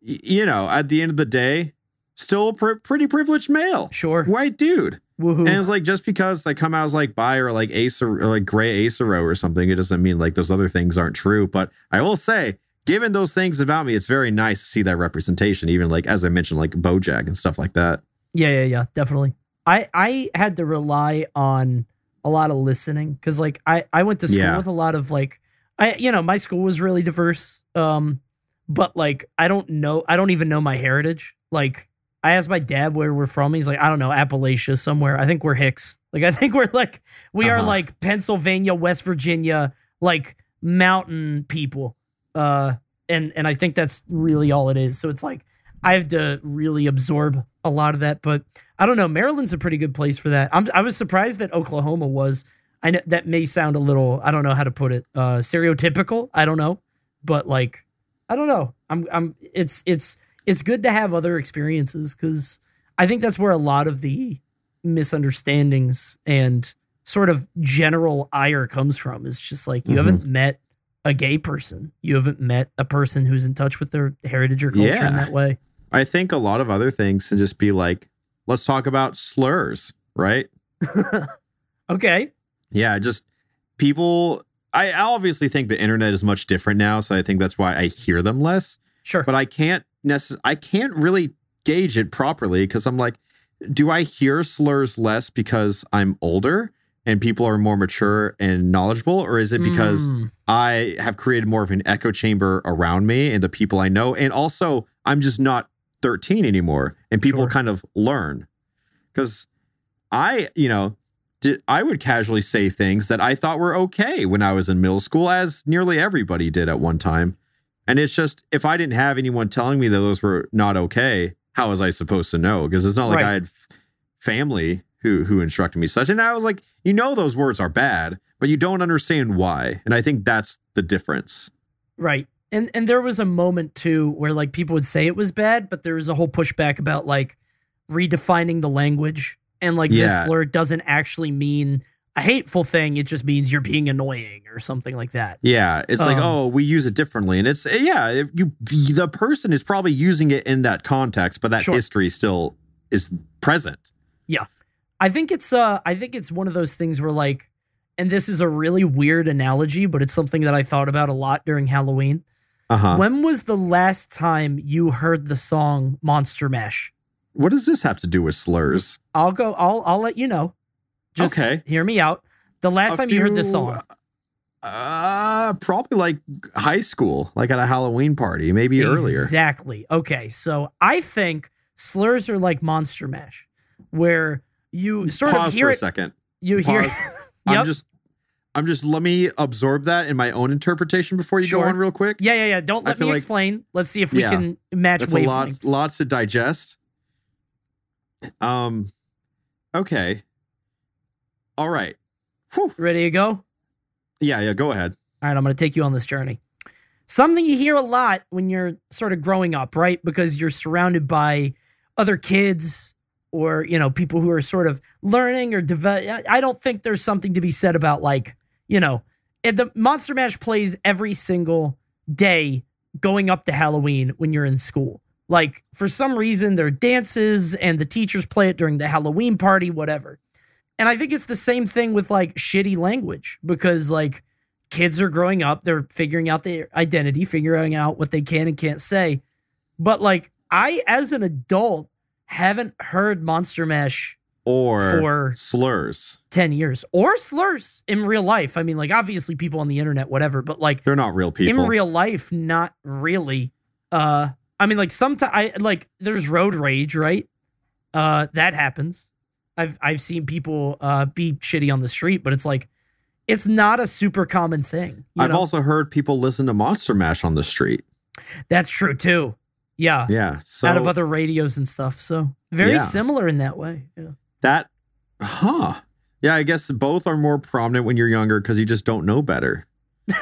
you know, at the end of the day, still a pr- pretty privileged male, Sure. white dude. Woohoo. And it's like just because I come out as like bi or like ace or, or like gray acero or something, it doesn't mean like those other things aren't true. But I will say, given those things about me, it's very nice to see that representation. Even like as I mentioned, like BoJack and stuff like that. Yeah, yeah, yeah, definitely. I I had to rely on a lot of listening because like I I went to school Yeah. with a lot of like I you know my school was really diverse. Um, but like I don't know I don't even know my heritage. Like I asked my dad where we're from. He's like I don't know Appalachia somewhere. I think we're Hicks. Like I think we're like we are Uh-huh. like Pennsylvania, West Virginia, like mountain people. Uh, and and I think that's really all it is. So it's like I have to really absorb a lot of that. But I don't know. Maryland's a pretty good place for that. I'm, I was surprised that Oklahoma was. I know that may sound a little. I don't know how to put it. Uh, stereotypical. I don't know, but like, I don't know. I'm. I'm. It's. It's. It's good to have other experiences because I think that's where a lot of the misunderstandings and sort of general ire comes from. Is just like you Mhm. haven't met a gay person. You haven't met a person who's in touch with their heritage or culture in that way. I think a lot of other things can just be like, let's talk about slurs, right? [laughs] Okay. Yeah, just people. I obviously think the internet is much different now, so I think that's why I hear them less. Sure. But I can't necess- I can't really gauge it properly because I'm like, do I hear slurs less because I'm older and people are more mature and knowledgeable, or is it because Mm, I have created more of an echo chamber around me and the people I know. And also, I'm just not 13 anymore and people Sure. kind of learn. Because I, you know, did, I would casually say things that I thought were okay when I was in middle school, as nearly everybody did at one time. And it's just, if I didn't have anyone telling me that those were not okay, how was I supposed to know? Because it's not like Right. I had f- family who who instructed me such. And I was like, you know, those words are bad, but you don't understand why. And I think that's the difference. right. And and there was a moment too where like people would say it was bad, but there was a whole pushback about like redefining the language and like Yeah. this slur doesn't actually mean a hateful thing. It just means you're being annoying or something like that. Yeah, it's like, Um, oh, we use it differently, and it's yeah, you the person is probably using it in that context, but that Sure. history still is present. I think it's uh I think it's one of those things where like and this is a really weird analogy, but it's something that I thought about a lot during Halloween. Uh huh. When was the last time you heard the song Monster Mash? What does this have to do with slurs? I'll go I'll I'll let you know. Just Okay. hear me out. The last A time you heard this song. Uh, probably like high school, like at a Halloween party, maybe earlier. Exactly. Okay. So I think slurs are like Monster Mash, where you sort Pause of hear for a it. second. You hear [laughs] Yep. I'm just, I'm just. Let me absorb that in my own interpretation before you Sure. go on real quick. Yeah, yeah, yeah. Don't let me like- explain. Let's see if we Yeah. can match That's a wavelengths. lots to digest. Um, okay. All right. Whew. Ready to go? Yeah, yeah. Go ahead. All right, I'm going to take you on this journey. Something you hear a lot when you're sort of growing up, right? Because you're surrounded by other kids or, you know, people who are sort of learning or develop. I don't think there's something to be said about like, you know, the Monster Mash plays every single day going up to Halloween when you're in school. Like for some reason, there are dances and the teachers play it during the Halloween party, whatever. And I think it's the same thing with like shitty language because like kids are growing up, they're figuring out their identity, figuring out what they can and can't say. But like I, as an adult, haven't heard Monster Mash Or For- slurs. 10 years or slurs in real life. I mean, like obviously people on the internet, whatever, but like They're not real people. in real life, not really. Uh, I mean, like sometimes I like there's road rage, right? Uh, that happens. I've I've seen people uh be shitty on the street, but it's like it's not a super common thing. you I've know? also heard people listen to Monster Mash on the street. That's true too. Yeah, Yeah. So out of other radios and stuff. So very Yeah. similar in that way. Yeah. that, huh? Yeah, I guess both are more prominent when you're younger because you just don't know better. [laughs]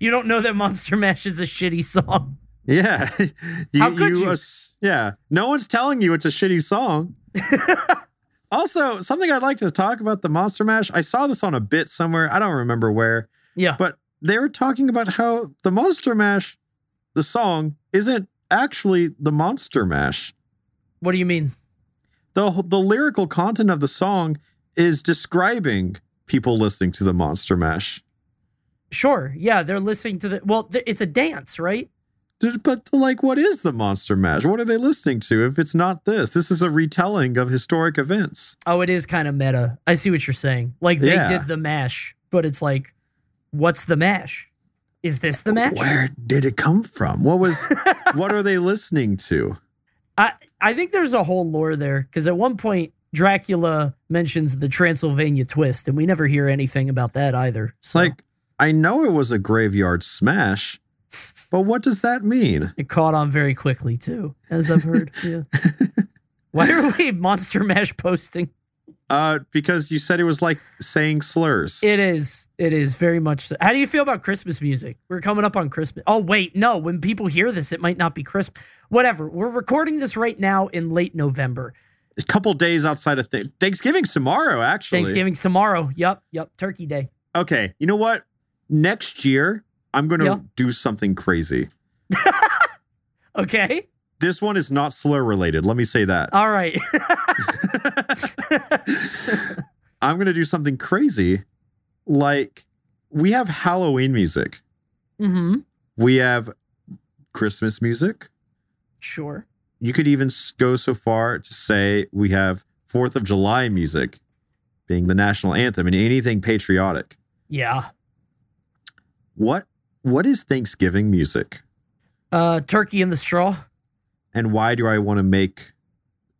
You don't know that Monster Mash is a shitty song. Yeah. [laughs] you, How could you? ass- yeah. No one's telling you it's a shitty song. [laughs] also, something I'd like to talk about the Monster Mash. I saw this on a bit somewhere. I don't remember where, Yeah. but they were talking about how the Monster Mash, the song, isn't actually the Monster Mash. what do you mean? The the lyrical content of the song is describing people listening to the Monster Mash. Sure. Yeah, they're listening to the well, th- it's a dance, right? But like, what is the Monster Mash? What are they listening to if it's not this? This is a retelling of historic events. Oh, it is kind of meta. I see what you're saying. Like they Yeah. did the mash, but it's like, what's the mash? Is this the mash? Where did it come from? What was? [laughs] what are they listening to? I I think there's a whole lore there because at one point Dracula mentions the Transylvania twist, and we never hear anything about that either. It's So, like I know it was a graveyard smash, But what does that mean? It caught on very quickly too, as I've heard. [laughs] Yeah. Why are we monster mash posting? Uh, because you said it was like saying slurs. It is. It is very much. So. How do you feel about Christmas music? We're coming up on Christmas. Oh wait, no. When people hear this, it might not be crisp. Whatever. We're recording this right now in late November. a couple days outside of th- Thanksgiving's tomorrow, actually. Thanksgiving's tomorrow. Yep. Yep. Turkey Day. Okay, you know what? Next year, I'm going to Yeah. do something crazy. [laughs] Okay. This one is not slur related. Let me say that. All right. [laughs] [laughs] I'm going to do something crazy. Like, we have Halloween music, hmm we have Christmas music. Sure. You could even go so far to say we have Fourth of July music being the national anthem and anything patriotic. Yeah. What what is Thanksgiving music? Uh, turkey in the straw. And why do I want to make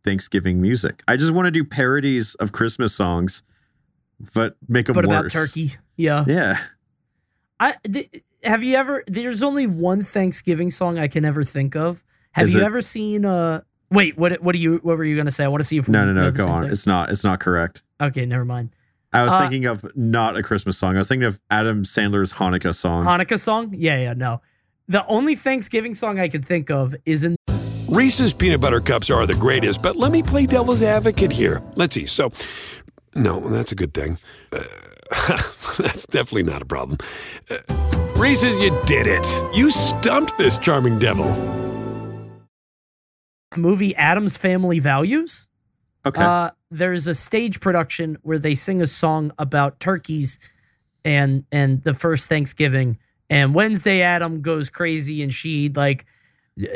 Thanksgiving music? I just want to do parodies of Christmas songs, but make them But worse. about turkey. Yeah. Yeah. I th- have you ever? There's only one Thanksgiving song I can ever think of. Have Is you it- ever seen? Uh, wait. What? What do you? What were you gonna say? I want to see if No, no, no. Go on. thing. It's not. It's not correct. Okay, never mind. I was Uh, thinking of not a Christmas song. I was thinking of Adam Sandler's Hanukkah song. Hanukkah song? Yeah, yeah, no. The only Thanksgiving song I can think of is in Reese's peanut butter cups are the greatest, but let me play devil's advocate here. Let's see. So, no, that's a good thing. Uh, [laughs] that's definitely not a problem. Uh, Reese's, you did it. You stumped this charming devil. movie Addams Family Values. okay. Uh, there's a stage production where they sing a song about turkeys and and the first Thanksgiving. And Wednesday Adam goes crazy and she like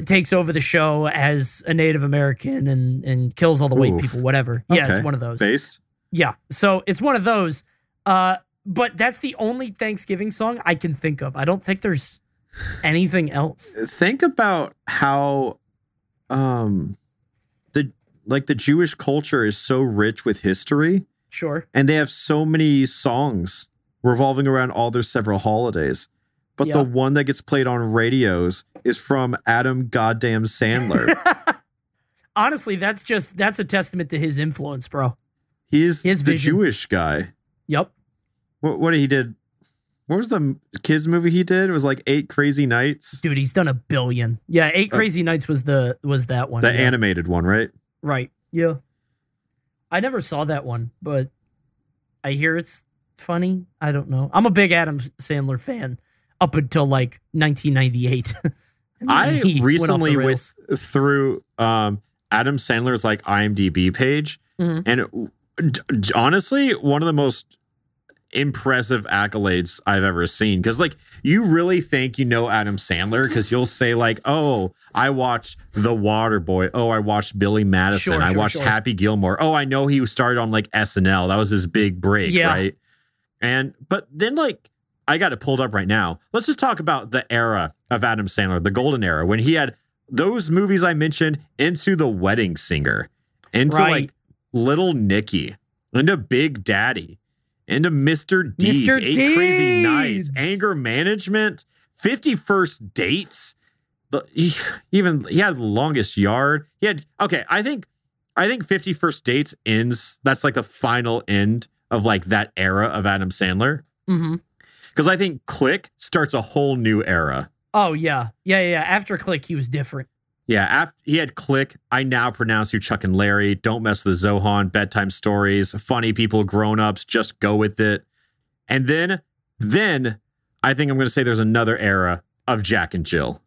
takes over the show as a Native American and and kills all the white people, whatever. Yeah, it's one of those. Based. Yeah. So it's one of those. Uh, but that's the only Thanksgiving song I can think of. I don't think there's anything else. Think about how um the like the Jewish culture is so rich with history Sure. and they have so many songs revolving around all their several holidays. But Yeah. the one that gets played on radios is from Adam goddamn Sandler. [laughs] Honestly, that's just that's a testament to his influence, bro. He's His the vision. Jewish guy. Yep. What what he did? What was the kids movie he did? It was like Eight Crazy Nights, Dude, he's done a billion. Yeah, Eight Crazy Nights was the was that one. Uh, the yeah. animated one, right? Right. Yeah. I never saw that one, but I hear it's funny. I don't know. I'm a big Adam Sandler fan up until like 1998. [laughs] I he went off the recently went through um, Adam Sandler's like IMDb page, Mhm. and d- d- honestly, one of the most impressive accolades I've ever seen. Because like you really think you know Adam Sandler because you'll say like, "Oh, I watched The Water Boy. Oh, I watched Billy Madison. Sure, I sure, watched sure. Happy Gilmore. Oh, I know he started on like SNL. That was his big break, Yeah. right?" And but then like I got it pulled up right now. Let's just talk about the era of Adam Sandler, the golden era, when he had those movies I mentioned into The Wedding Singer, into Right. like Little Nicky, into Big Daddy, into Mr. Deeds, Mr. Eight Crazy Nights, Anger Management, 51st Dates. The, he- even he had the longest yard. He had okay, I think I think 51st Dates ends. That's like the final end of like that era of Adam Sandler. Mhm. Because I think Click starts a whole new era. Oh yeah. Yeah, yeah, yeah. After Click, he was different. Yeah, after he had Click, I now pronounce you Chuck and Larry. Don't mess with the Zohan, bedtime stories, funny people, grown ups, just go with it. And then, then I think I'm going to say there's another era of Jack and Jill.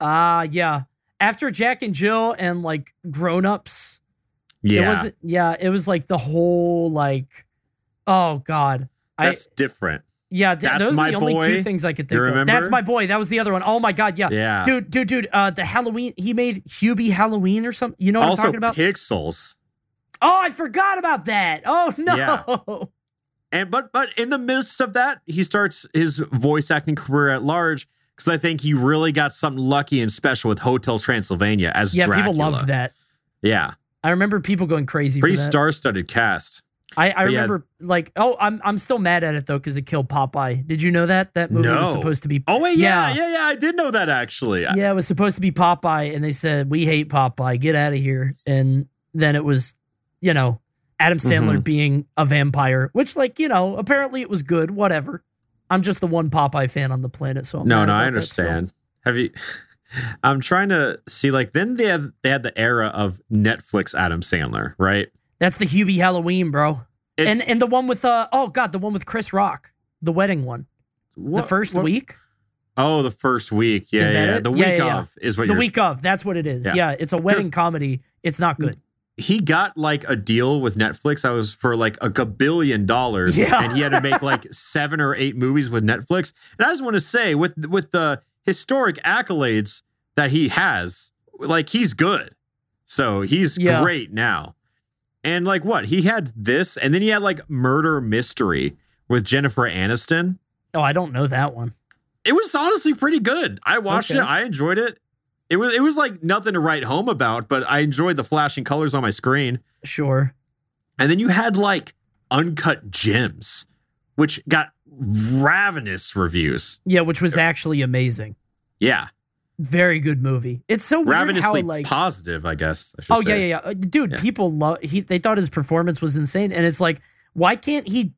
Ah, yeah. After Jack and Jill and like grown ups, Yeah, it wasn't yeah, it was like the whole like oh god. I that's different. Yeah, th- those are the only two things I could think of. That's my boy. That was the other one. Oh my god, yeah. Yeah, Dude, dude, dude, uh the Halloween he made Hubie Halloween or something. You know what also I'm talking about? Pixels. oh, I forgot about that. Oh no. Yeah. And but but in the midst of that, he starts his voice acting career at large because I think he really got something lucky and special with Hotel Transylvania as Yeah, Dracula. people loved that. Yeah, I remember people going crazy pretty star-studded cast. I, I But yeah. remember like oh I'm I'm still mad at it though because it killed Popeye. Did you know that that movie was supposed to be? Oh wait, yeah, Yeah. yeah, yeah. I did know that actually. Yeah, it was supposed to be Popeye, and they said we hate Popeye, get out of here. And then it was, you know, Adam Sandler Mhm. being a vampire, which like you know apparently it was good. Whatever. I'm just the one Popeye fan on the planet, so I'm no, no, I understand. Have you? [laughs] I'm trying to see. Like then they had they had the era of Netflix Adam Sandler, right? That's the Hubie Halloween, bro. It's, and and the one with uh oh god, the one with Chris Rock, the wedding one, what- the first what- week, Oh, the first week. Yeah, yeah. it? The week yeah, yeah. of is what the week of. That's what it is. Yeah. It's a wedding comedy. It's not good. he got like a deal with Netflix. I was for like a billion dollars, Yeah. and he had to make like [laughs] seven or eight movies with Netflix. And I just want to say, with with the historic accolades that he has, like he's good. So he's great now. And like what he had this, and then he had like Murder Mystery with Jennifer Aniston. Oh, I don't know that one. It was honestly pretty good. I watched Okay. it. I enjoyed it. It was it was like nothing to write home about, but I enjoyed the flashing colors on my screen. Sure. And then you had like Uncut Gems, which got ravenous reviews. Yeah, which was er actually amazing. Yeah. Very good movie. It's so weird how like positive, I guess. I Oh say. yeah, yeah, yeah. Uh, Dude, Yeah. people love he they thought his performance was insane and it's like why can't he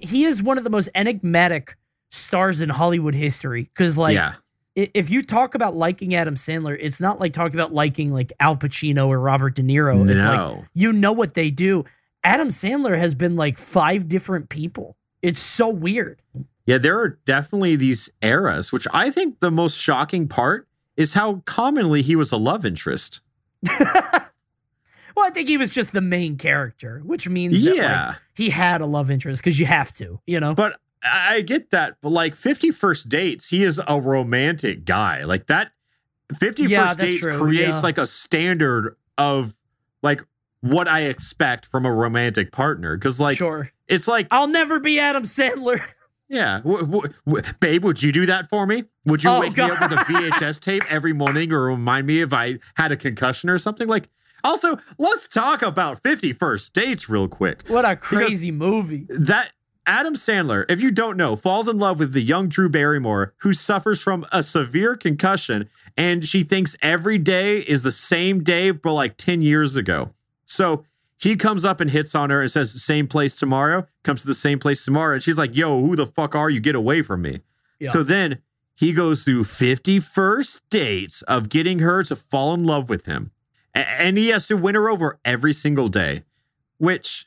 he is one of the most enigmatic stars in Hollywood history cuz like yeah. if you talk about liking Adam Sandler, it's not like talking about liking like Al Pacino or Robert De Niro. It's like No. you know what they do. Adam Sandler has been like five different people. It's so weird. Yeah, there are definitely these eras, which I think the most shocking part is how commonly he was a love interest. [laughs] Well, I think he was just the main character, which means that like, Yeah. he had a love interest because you have to, you know? But I get that. But like Fifty First Dates, he is a romantic guy. Like that 50 Yeah, First Dates true, creates yeah. like a standard of like what I expect from a romantic partner. Cause like sure. it's like I'll never be Adam Sandler. [laughs] Yeah, w- w- w- babe, would you do that for me? Would you Oh, wake me up with a VHS [laughs] tape every morning or remind me if I had a concussion or something? Like, also, let's talk about 50 First Dates real quick. What a crazy movie. That Adam Sandler, if you don't know, falls in love with the young Drew Barrymore who suffers from a severe concussion and she thinks every day is the same day but like 10 years ago. So he comes up and hits on her and says, same place tomorrow, comes to the same place tomorrow. And she's like, yo, who the fuck are you? Get away from me. Yeah. So then he goes through 51st dates of getting her to fall in love with him. And he has to win her over every single day, which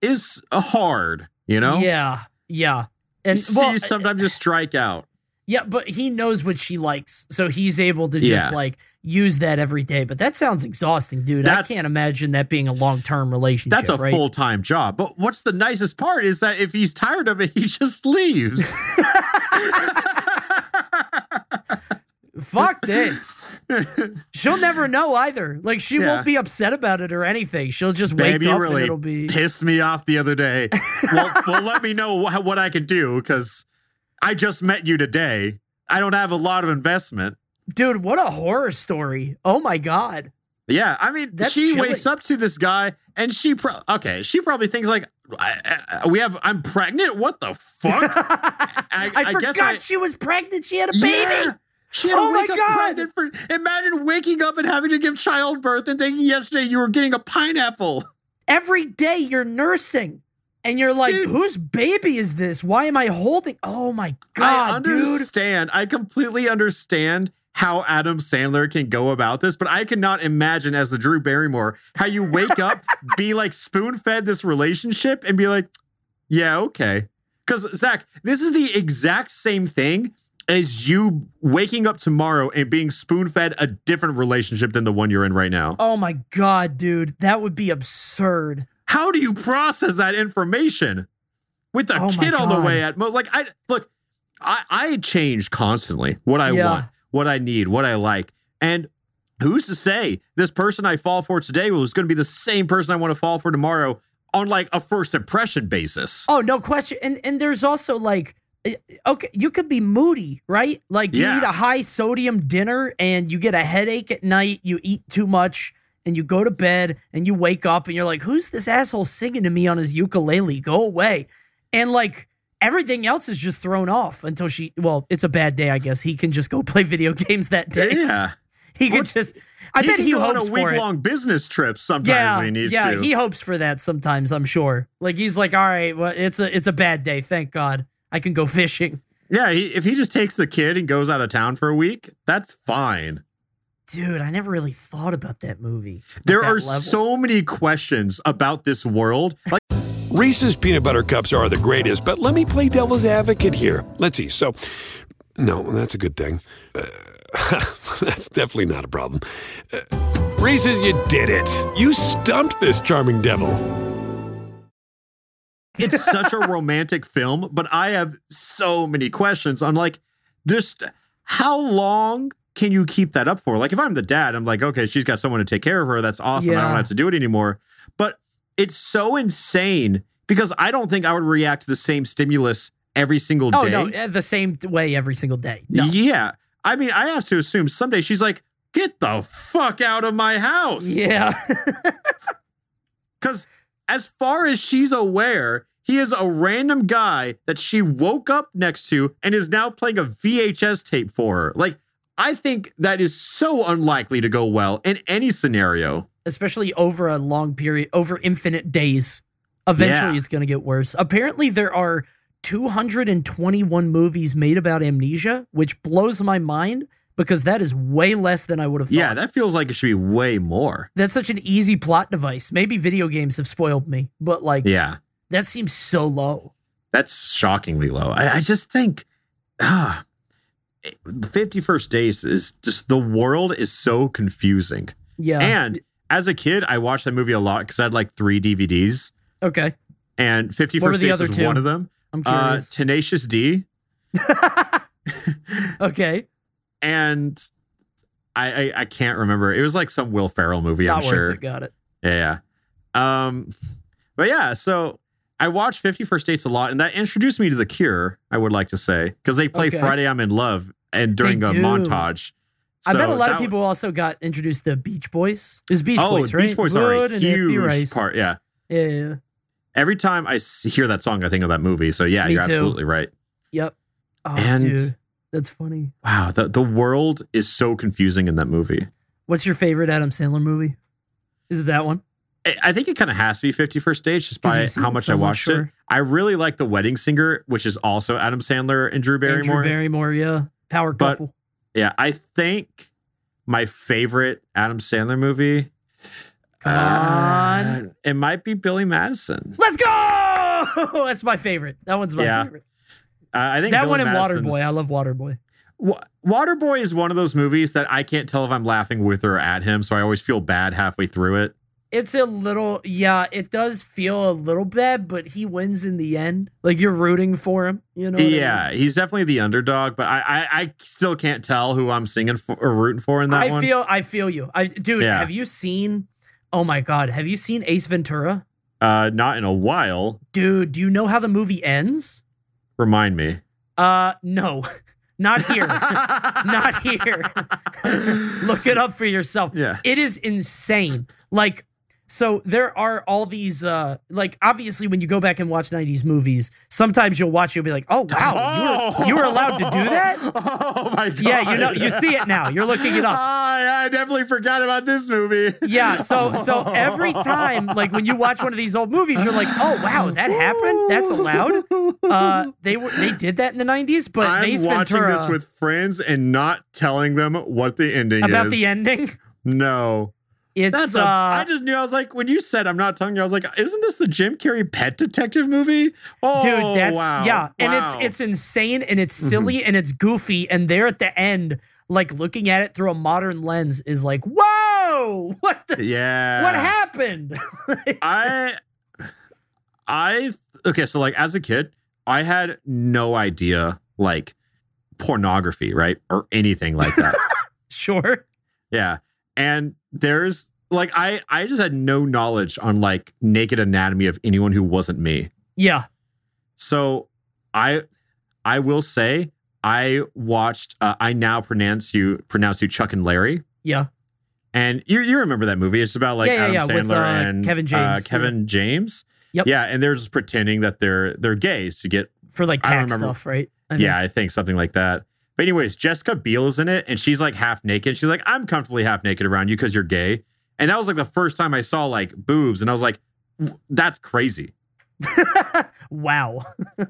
is hard, you know? Yeah. Yeah. And well, sometimes just strike out. Yeah, but he knows what she likes. So he's able to just Yeah. like use that every day. But that sounds exhausting, dude. That's- I can't imagine that being a long term relationship. That's a right? full time job. But what's the nicest part is that if he's tired of it, he just leaves. [laughs] Fuck this. She'll never know either. Like she Yeah. won't be upset about it or anything. She'll just wake Baby up and it'll be pissed me off the other day. [laughs] well, well, let me know what, what I can do because I just met you today. I don't have a lot of investment. Dude, what a horror story. Oh my god. Yeah, I mean, That's she chilling. wakes up to this guy, and she pro- okay, she probably thinks like, I, I, we have, I'm pregnant. What the fuck? [laughs] I, I guess forgot she was pregnant. She had a baby. Yeah. She had Oh my up God. for. Imagine waking up and having to give childbirth and thinking yesterday you were getting a pineapple. Every day you're nursing. And you're like, Dude. whose baby is this? Why am I holding? Oh my god, I dude. understand. I completely understand how Adam Sandler can go about this, but I cannot imagine as the Drew Barrymore how you wake up, [laughs] be like spoon fed this relationship, and be like, yeah, okay. Because Zach, this is the exact same thing as you waking up tomorrow and being spoon fed a different relationship than the one you're in right now. Oh my god, dude. That would be absurd. How do you process that information with a Oh kid on the way at mo- like I look, I I change constantly what I Yeah. want, what I need, what I like. And who's to say this person I fall for today was going to be the same person I want to fall for tomorrow on like a first impression basis? Oh, no question. And and there's also like eh, okay, you could be moody, right? Like you Yeah. eat a high sodium dinner and you get a headache at night, you eat too much and you go to bed and you wake up and you're like, who's this asshole singing to me on his ukulele? Go away. And like everything else is just thrown off until she, well, it's a bad day, I guess. He can just go [laughs] play video games that day. Yeah. He could just, I he bet he go on a week long business trip sometimes Yeah, when he needs yeah, to. he hopes for that sometimes. I'm sure. Like he's like, all right, well, it's a it's a bad day. Thank God, I can go [laughs] fishing. yeah, he, if he just takes the kid and goes out of town for a week, that's fine. Dude, I never really thought about that movie. There that are level. so many questions about this world. Like, Reese's peanut butter cups are the greatest, but let me play devil's advocate here. Let's see. So, no, that's a good thing. Uh, [laughs] that's definitely not a problem. Uh, Reese's, you did it. You stumped this charming devil. it's such a romantic [laughs] film, but I have so many questions. I'm like, just how long can you keep that up for? Like, if I'm the dad, I'm like, okay, she's got someone to take care of her. That's awesome. I don't have to do it anymore. But it's so insane because I don't think I would react to the same stimulus every single Oh day. no, eh, the same way every single day. No, Yeah. I mean, I have to assume someday she's like, get the fuck out of my house. yeah, [laughs] Because as far as she's aware, he is a random guy that she woke up next to and is now playing a VHS tape for her. Like, I think that is so unlikely to go well in any scenario. especially over a long period, over infinite days. Eventually, Yeah. it's going to get worse. Apparently, there are 221 movies made about amnesia, which blows my mind because that is way less than I would have thought. Yeah, that feels like it should be way more. That's such an easy plot device. Maybe video games have spoiled me, but like Yeah, that seems so low. that's shockingly low. I, I just think, ah, the 51st Days is just the world is so confusing. Yeah. And as a kid, I watched that movie a lot because I had like three DVDs. okay. and 51st What were the Days was two? one of them. I'm Uh, curious. Tenacious D, [laughs] okay. and I, I I can't remember. It was like some Will Ferrell movie. Not I'm sure. it. Got it. Yeah, yeah. Um, but yeah. So I watched 51st Dates a lot, and that introduced me to The Cure. I would like to say because they play Okay. Friday I'm in Love and during a montage. I bet a lot of people also got introduced to Beach Boys. It's Beach oh, Boys, right? Beach Boys are a and huge part. Yeah. Yeah, yeah. Every time I hear that song, I think of that movie. So yeah, Me you're too. absolutely right. Yep. Oh, And- dude, that's funny. Wow, the the world is so confusing in that movie. What's your favorite Adam Sandler movie? Is it that one? I- I think it kind of has to be 51st Dates just by how much so I much, watched sure. it. I really like The Wedding Singer, which is also Adam Sandler and Drew Barrymore. Andrew Barrymore, yeah. Power But- Yeah, I think my favorite Adam Sandler movie. Come on. uh, it might be Billy Madison. Let's go! [laughs] That's my favorite. That one's my Yeah. favorite. Uh, I think That Billy one and Madison's- Waterboy. I love Waterboy. Wa- Waterboy is one of those movies that I can't tell if I'm laughing with or at him, so I always feel bad halfway through it. It's a little, yeah, it does feel a little bad, but he wins in the end. Like you're rooting for him, you know? what I mean? yeah, he's definitely the underdog, but I, I I still can't tell who I'm singing for or rooting for in that I one. feel, I feel you. I, dude, Yeah. have you seen? Oh my god, have you seen Ace Ventura? uh, not in a while. Dude, do you know how the movie ends? Remind me. Uh, no, [laughs] not here. [laughs] not here. [laughs] Look it up for yourself. Yeah. It is insane. Like, so there are all these, uh, like, obviously, when you go back and watch 90s movies, sometimes you'll watch, you'll be like, oh, wow, you, were, you were [laughs] allowed to do that? Oh my god. [laughs] Yeah, you know, you see it now. You're looking it up. [laughs] I, I definitely forgot about this movie. Yeah, so so every time, like when you watch one of these old movies, you're like, oh wow, that happened. That's allowed. Uh, they were they did that in the '90s, but I'm Ace watching Ventura this with friends and not telling them what the ending about is. the ending. No. It's That's a, uh, I just knew I was like when you said I'm not telling you I was like isn't this the Jim Carrey pet detective movie? Oh dude that's wow. yeah and Wow. Mm-hmm. it's it's insane and it's silly and it's goofy and there at the end like looking at it through a modern lens is like whoa [laughs] what the yeah. what happened [laughs] I I okay, so like as a kid, I had no idea like pornography, right? Or anything like that. [laughs] sure yeah. And there's like I I just had no knowledge on like naked anatomy of anyone who wasn't me. yeah So I I will say I watched uh, I now pronounce you pronounce you Chuck and Larry. yeah And you you remember that movie? It's about like Yeah, yeah, Adam yeah, Sandler with, uh, and Kevin uh, James. Kevin James. Yep. Yeah, and they're just pretending that they're they're gays to get for like tax stuff, right? I yeah, I think something like that. But anyways, Jessica Biel is in it, and she's like half naked. She's like, "I'm comfortably half naked around you because you're gay." And that was like the first time I saw like boobs, and I was like, "That's crazy." [laughs] wow. [laughs]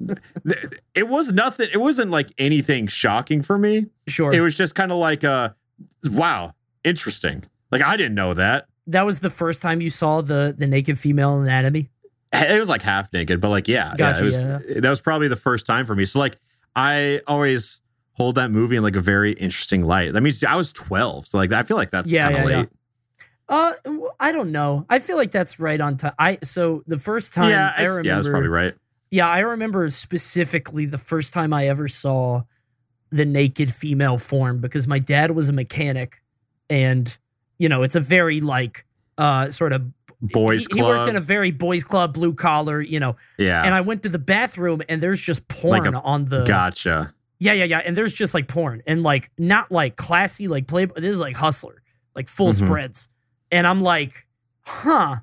It was nothing. It wasn't like anything shocking for me. Sure. It was just kind of like, uh, "Wow, interesting." Like I didn't know that. that was the first time you saw the the naked female anatomy. It was like half naked, but like yeah, Gotcha, yeah, it was, yeah. That was probably the first time for me. So like, I always hold that movie in like a very interesting light. That means I was twelve, so like I feel like that's Yeah, kind of yeah, yeah. Uh, I don't know. I feel like that's right on time. I so the first time Yeah, I I- remember. yeah, that's probably right. Yeah, I remember specifically the first time I ever saw the naked female form because my dad was a mechanic, and you know it's a very like uh sort of Boys he, he worked in a very boys club, blue collar, you know. yeah, And I went to the bathroom and there's just porn Like a- on the gotcha. Yeah yeah yeah, and there's just like porn and like not like classy like play. This is like hustler, like full Mhm. spreads, and I'm like, huh.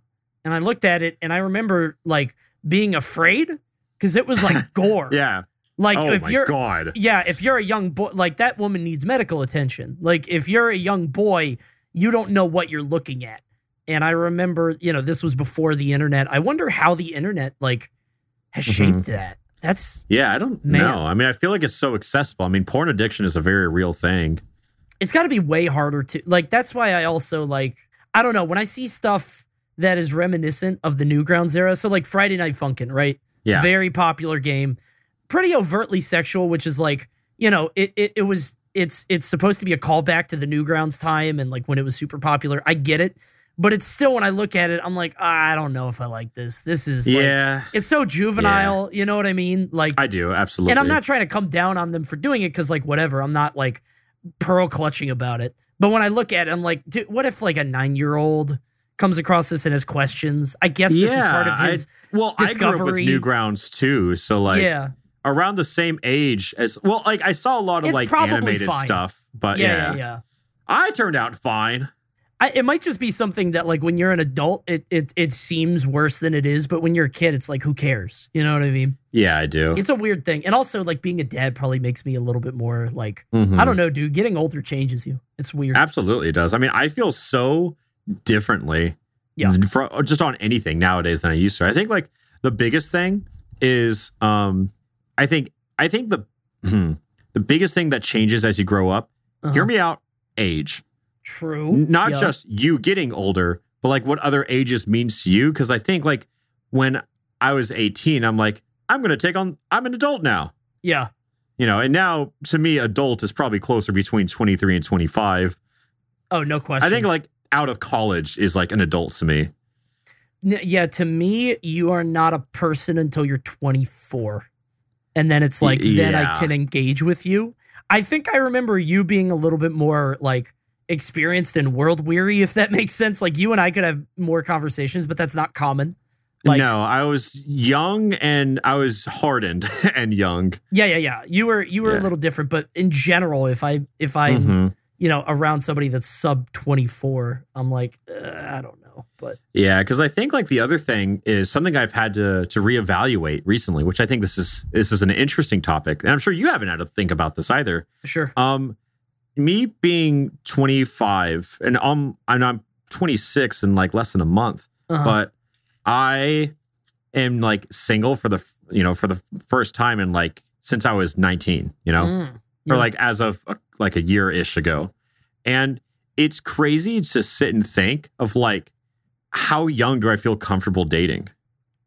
And I looked at it and I remember like being afraid because it was like [laughs] gore. Yeah. Like oh if my you're god. yeah, if you're a young boy, like that woman needs medical attention. Like if you're a young boy, you don't know what you're looking at. And I remember, you know, this was before the internet. I wonder how the internet like has Mhm. shaped that. That's Yeah, I don't Man. know. I mean, I feel like it's so accessible. I mean, porn addiction is a very real thing. it's got to be way harder to like. That's why I also like. I don't know when I see stuff that is reminiscent of the Newgrounds era. So like Friday Night Funkin', right? Yeah. very popular game, pretty overtly sexual, which is like you know it it, it was it's it's supposed to be a callback to the Newgrounds time and like when it was super popular. I get it, but it's still when I look at it, I'm like "Ah, I don't know if I like this. This is like, yeah, it's so juvenile. You know what I mean? Like I do absolutely. and I'm not trying to come down on them for doing it because, like, whatever. I'm not like pearl clutching about it. But when I look at it, I'm like, dude, what if like a nine year old comes across this and has questions? I guess this is part of I- his. well, I grew up with. Newgrounds too, so like yeah. around the same age as well. Like I saw a lot of It's like animated fine. stuff, but yeah. yeah, Yeah. Yeah. I turned out fine. I, it might just be something that, like, when you're an adult, it, it it seems worse than it is. But when you're a kid, it's like, who cares? You know what I mean? Yeah, I do. It's a weird thing. And also, like, being a dad probably makes me a little bit more like, Mhm. I don't know, dude. Getting older changes you. It's weird. Absolutely, it does. I mean, I feel so differently, Yeah. fro- just on anything nowadays than I used to. I think like the biggest thing is, um, I think, I think the the biggest thing that changes as you grow up. Uh-huh. Hear me out. Age, True. Not Yeah. just you getting older, but like what other ages means to you. Because I think like when I was eighteen, I'm like, I'm gonna take on. I'm an adult now. Yeah. You know, and now to me, adult is probably closer between 23 and 25. Oh, no question. I think like out of college is like an adult to me. Yeah, to me, you are not a person until you're 24. And then it's like, Y- then I can engage with you. I think I remember you being a little bit more like experienced and world weary, if that [laughs] makes sense. Like you and I could have more conversations, but that's not common. Like, no, I was young and I was hardened [laughs] and young. yeah, yeah, yeah. You were you were a little different, but in general, if I if I'm Mhm. you know around somebody that's sub 24, I'm like, uh, I don't know, but Yeah, because I think like the other thing is something I've had to to reevaluate recently, which I think this is this is an interesting topic, and I'm sure you haven't had to think about this either. sure. Um, me being 25 and um, and I'm 26 in like less than a month, Uh-huh. but I am like single for the you know for the first time in like since I was 19, you know, Mm, or like as of like a year ish ago, and it's crazy to sit and think of like how young do I feel comfortable dating,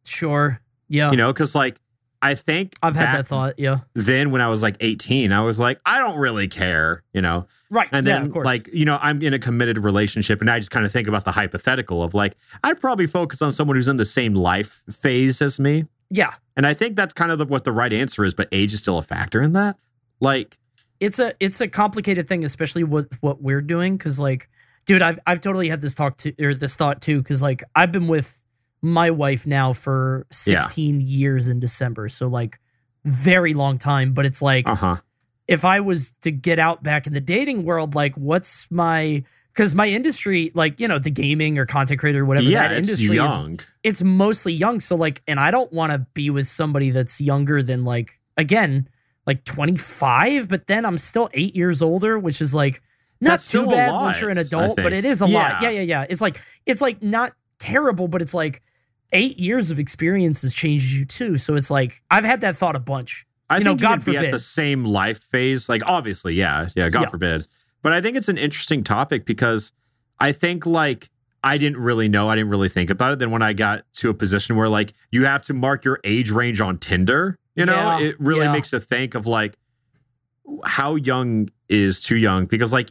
sure. Yeah. you know, because like I think I've had that thought. Yeah. Then when I was like 18, I was like, I don't really care, you know. Right. And yeah, then, course. like, you know, I'm in a committed relationship, and I just kind of think about the hypothetical of like, I'd probably focus on someone who's in the same life phase as me. yeah. And I think that's kind of the, what the right answer is, but age is still a factor in that. Like, it's a it's a complicated thing, especially with what we're doing. Cause like, dude, I've I've totally had this talk to or this thought too. Cause like I've been with my wife now for 16 years in December. So like very long time. But it's like uh huh. if I was to get out back in the dating world, like what's my because my industry, like you know, the gaming or content creator, or whatever yeah, that it's industry is, young. it's mostly young. So like, and I don't want to be with somebody that's younger than like again, like 25, but then I'm still eight years older, which is like not That's too bad lot, once you're an adult, but it is a lot. Yeah. Yeah, yeah, yeah. It's like it's like not terrible, but it's like eight years of experiences changes you too. So it's like I've had that thought a bunch. I you know, think God you be forbid. at the same life phase. Like, obviously, yeah, yeah, God Yeah. forbid. But I think it's an interesting topic because I think like I didn't really know, I didn't really think about it. Then when I got to a position where like you have to mark your age range on Tinder, you know, Yeah, it really yeah. makes you think of like how young is too young because like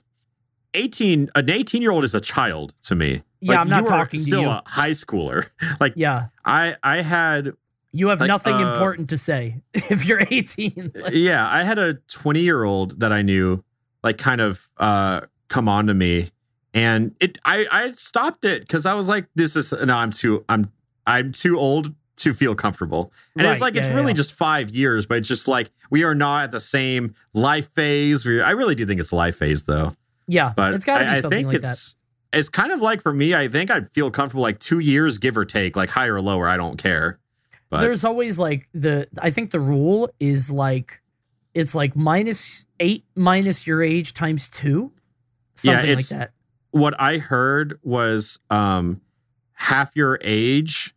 18 an 18 year old is a child to me Yeah, Like, I'm not talking to still you. a high schooler [laughs] like Yeah. i i had You have Like, nothing uh, important to say [laughs] if you're 18. [laughs] Like, yeah, I had a 20 year old that I knew, like, kind of uh, come on to me, and it. I I stopped it because I was like, this is no, I'm too I'm I'm too old to feel comfortable, and it's like yeah, it's really yeah. just five years, but it's just like we are not at the same life phase. We, I really do think it's life phase though, yeah, but it's got to be I, I something think like that. It's. Kind of like for me, I think I'd feel comfortable like two years, give or take, like higher or lower. I don't care. But There's always like the I think the rule is like it's like minus eight minus your age times two, Yeah, something like that. what I heard was um half your age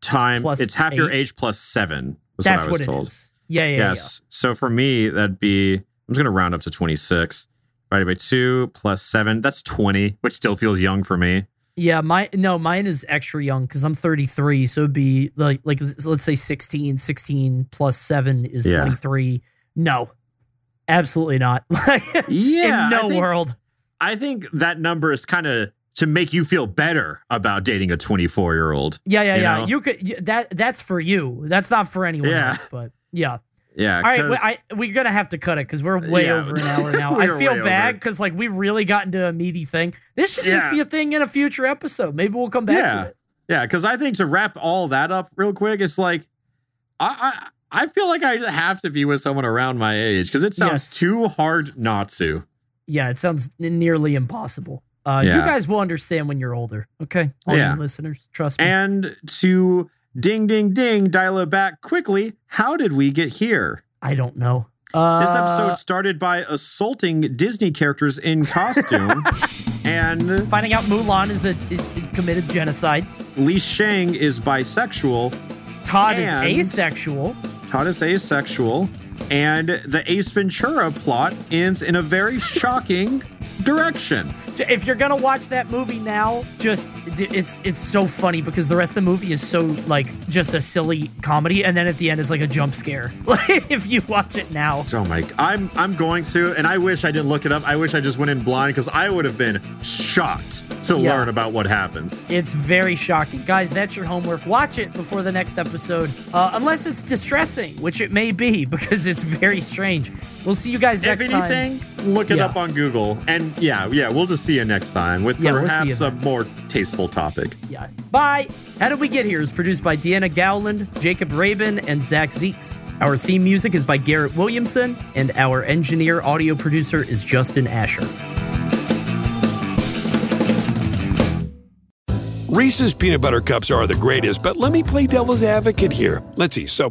time Plus it's half your age plus seven was That's what I was what, told. it is. Yeah, yeah, yes. So for me, that'd be I'm just gonna round up to 26. Divided by two plus seven, that's 20, which still feels young for me. yeah. My no, mine is extra young because I'm 33, so it'd be like like let's say 16, 16 plus seven is Yeah. 23. No, absolutely not. [laughs] Yeah. in no I think, world. I think that number is kind of to make you feel better about dating a 24 year old. Yeah, yeah, you yeah. know? You could that that's for you. That's not for anyone Yeah. else. But yeah. Yeah. All right, we, I, we're gonna have to cut it because we're way Yeah. over an [laughs] hour now. I feel bad because like we've really gotten to a meaty thing. This should just be a thing in a future episode. Maybe we'll come back Yeah. to it. Yeah, because I think to wrap all that up real quick, it's like I I, I feel like I have to be with someone around my age because it sounds Yes. too hard not to. Yeah, it sounds nearly impossible. Uh, You guys will understand when you're older. Okay, all Yeah. you listeners, trust me. And to ding ding ding, dial it back quickly. How did we get here? I don't know. Uh, This episode started by assaulting Disney characters in costume, [laughs] and finding out Mulan is a, committed genocide. Li Shang is bisexual. Todd is asexual. Todd is asexual, and the Ace Ventura plot ends in a very [laughs] shocking direction. If you're gonna watch that movie now, just it's it's so funny because the rest of the movie is so like just a silly comedy, and then at the end it's like a jump scare. [laughs] Like if you watch it now, Oh my! I'm I'm going to, and I wish I didn't look it up. I wish I just went in blind because I would have been shocked to Yeah. learn about what happens. it's very shocking, guys. That's your homework. Watch it before the next episode, uh, unless it's distressing, which it may be [laughs] because it's very strange. We'll see you guys next if time. look it Yeah. up on Google, and yeah, yeah, we'll just see you next time with Yeah, we'll perhaps a then. more tasteful topic. Yeah. Bye. How Did We Get Here is produced by Deanna Gowland, Jacob Rabin, and Zach Zeeks. Our theme music is by Garrett Williamson, and our engineer audio producer is Justin Asher. Reese's peanut butter cups are the greatest, but let me play devil's advocate here. Let's see. So,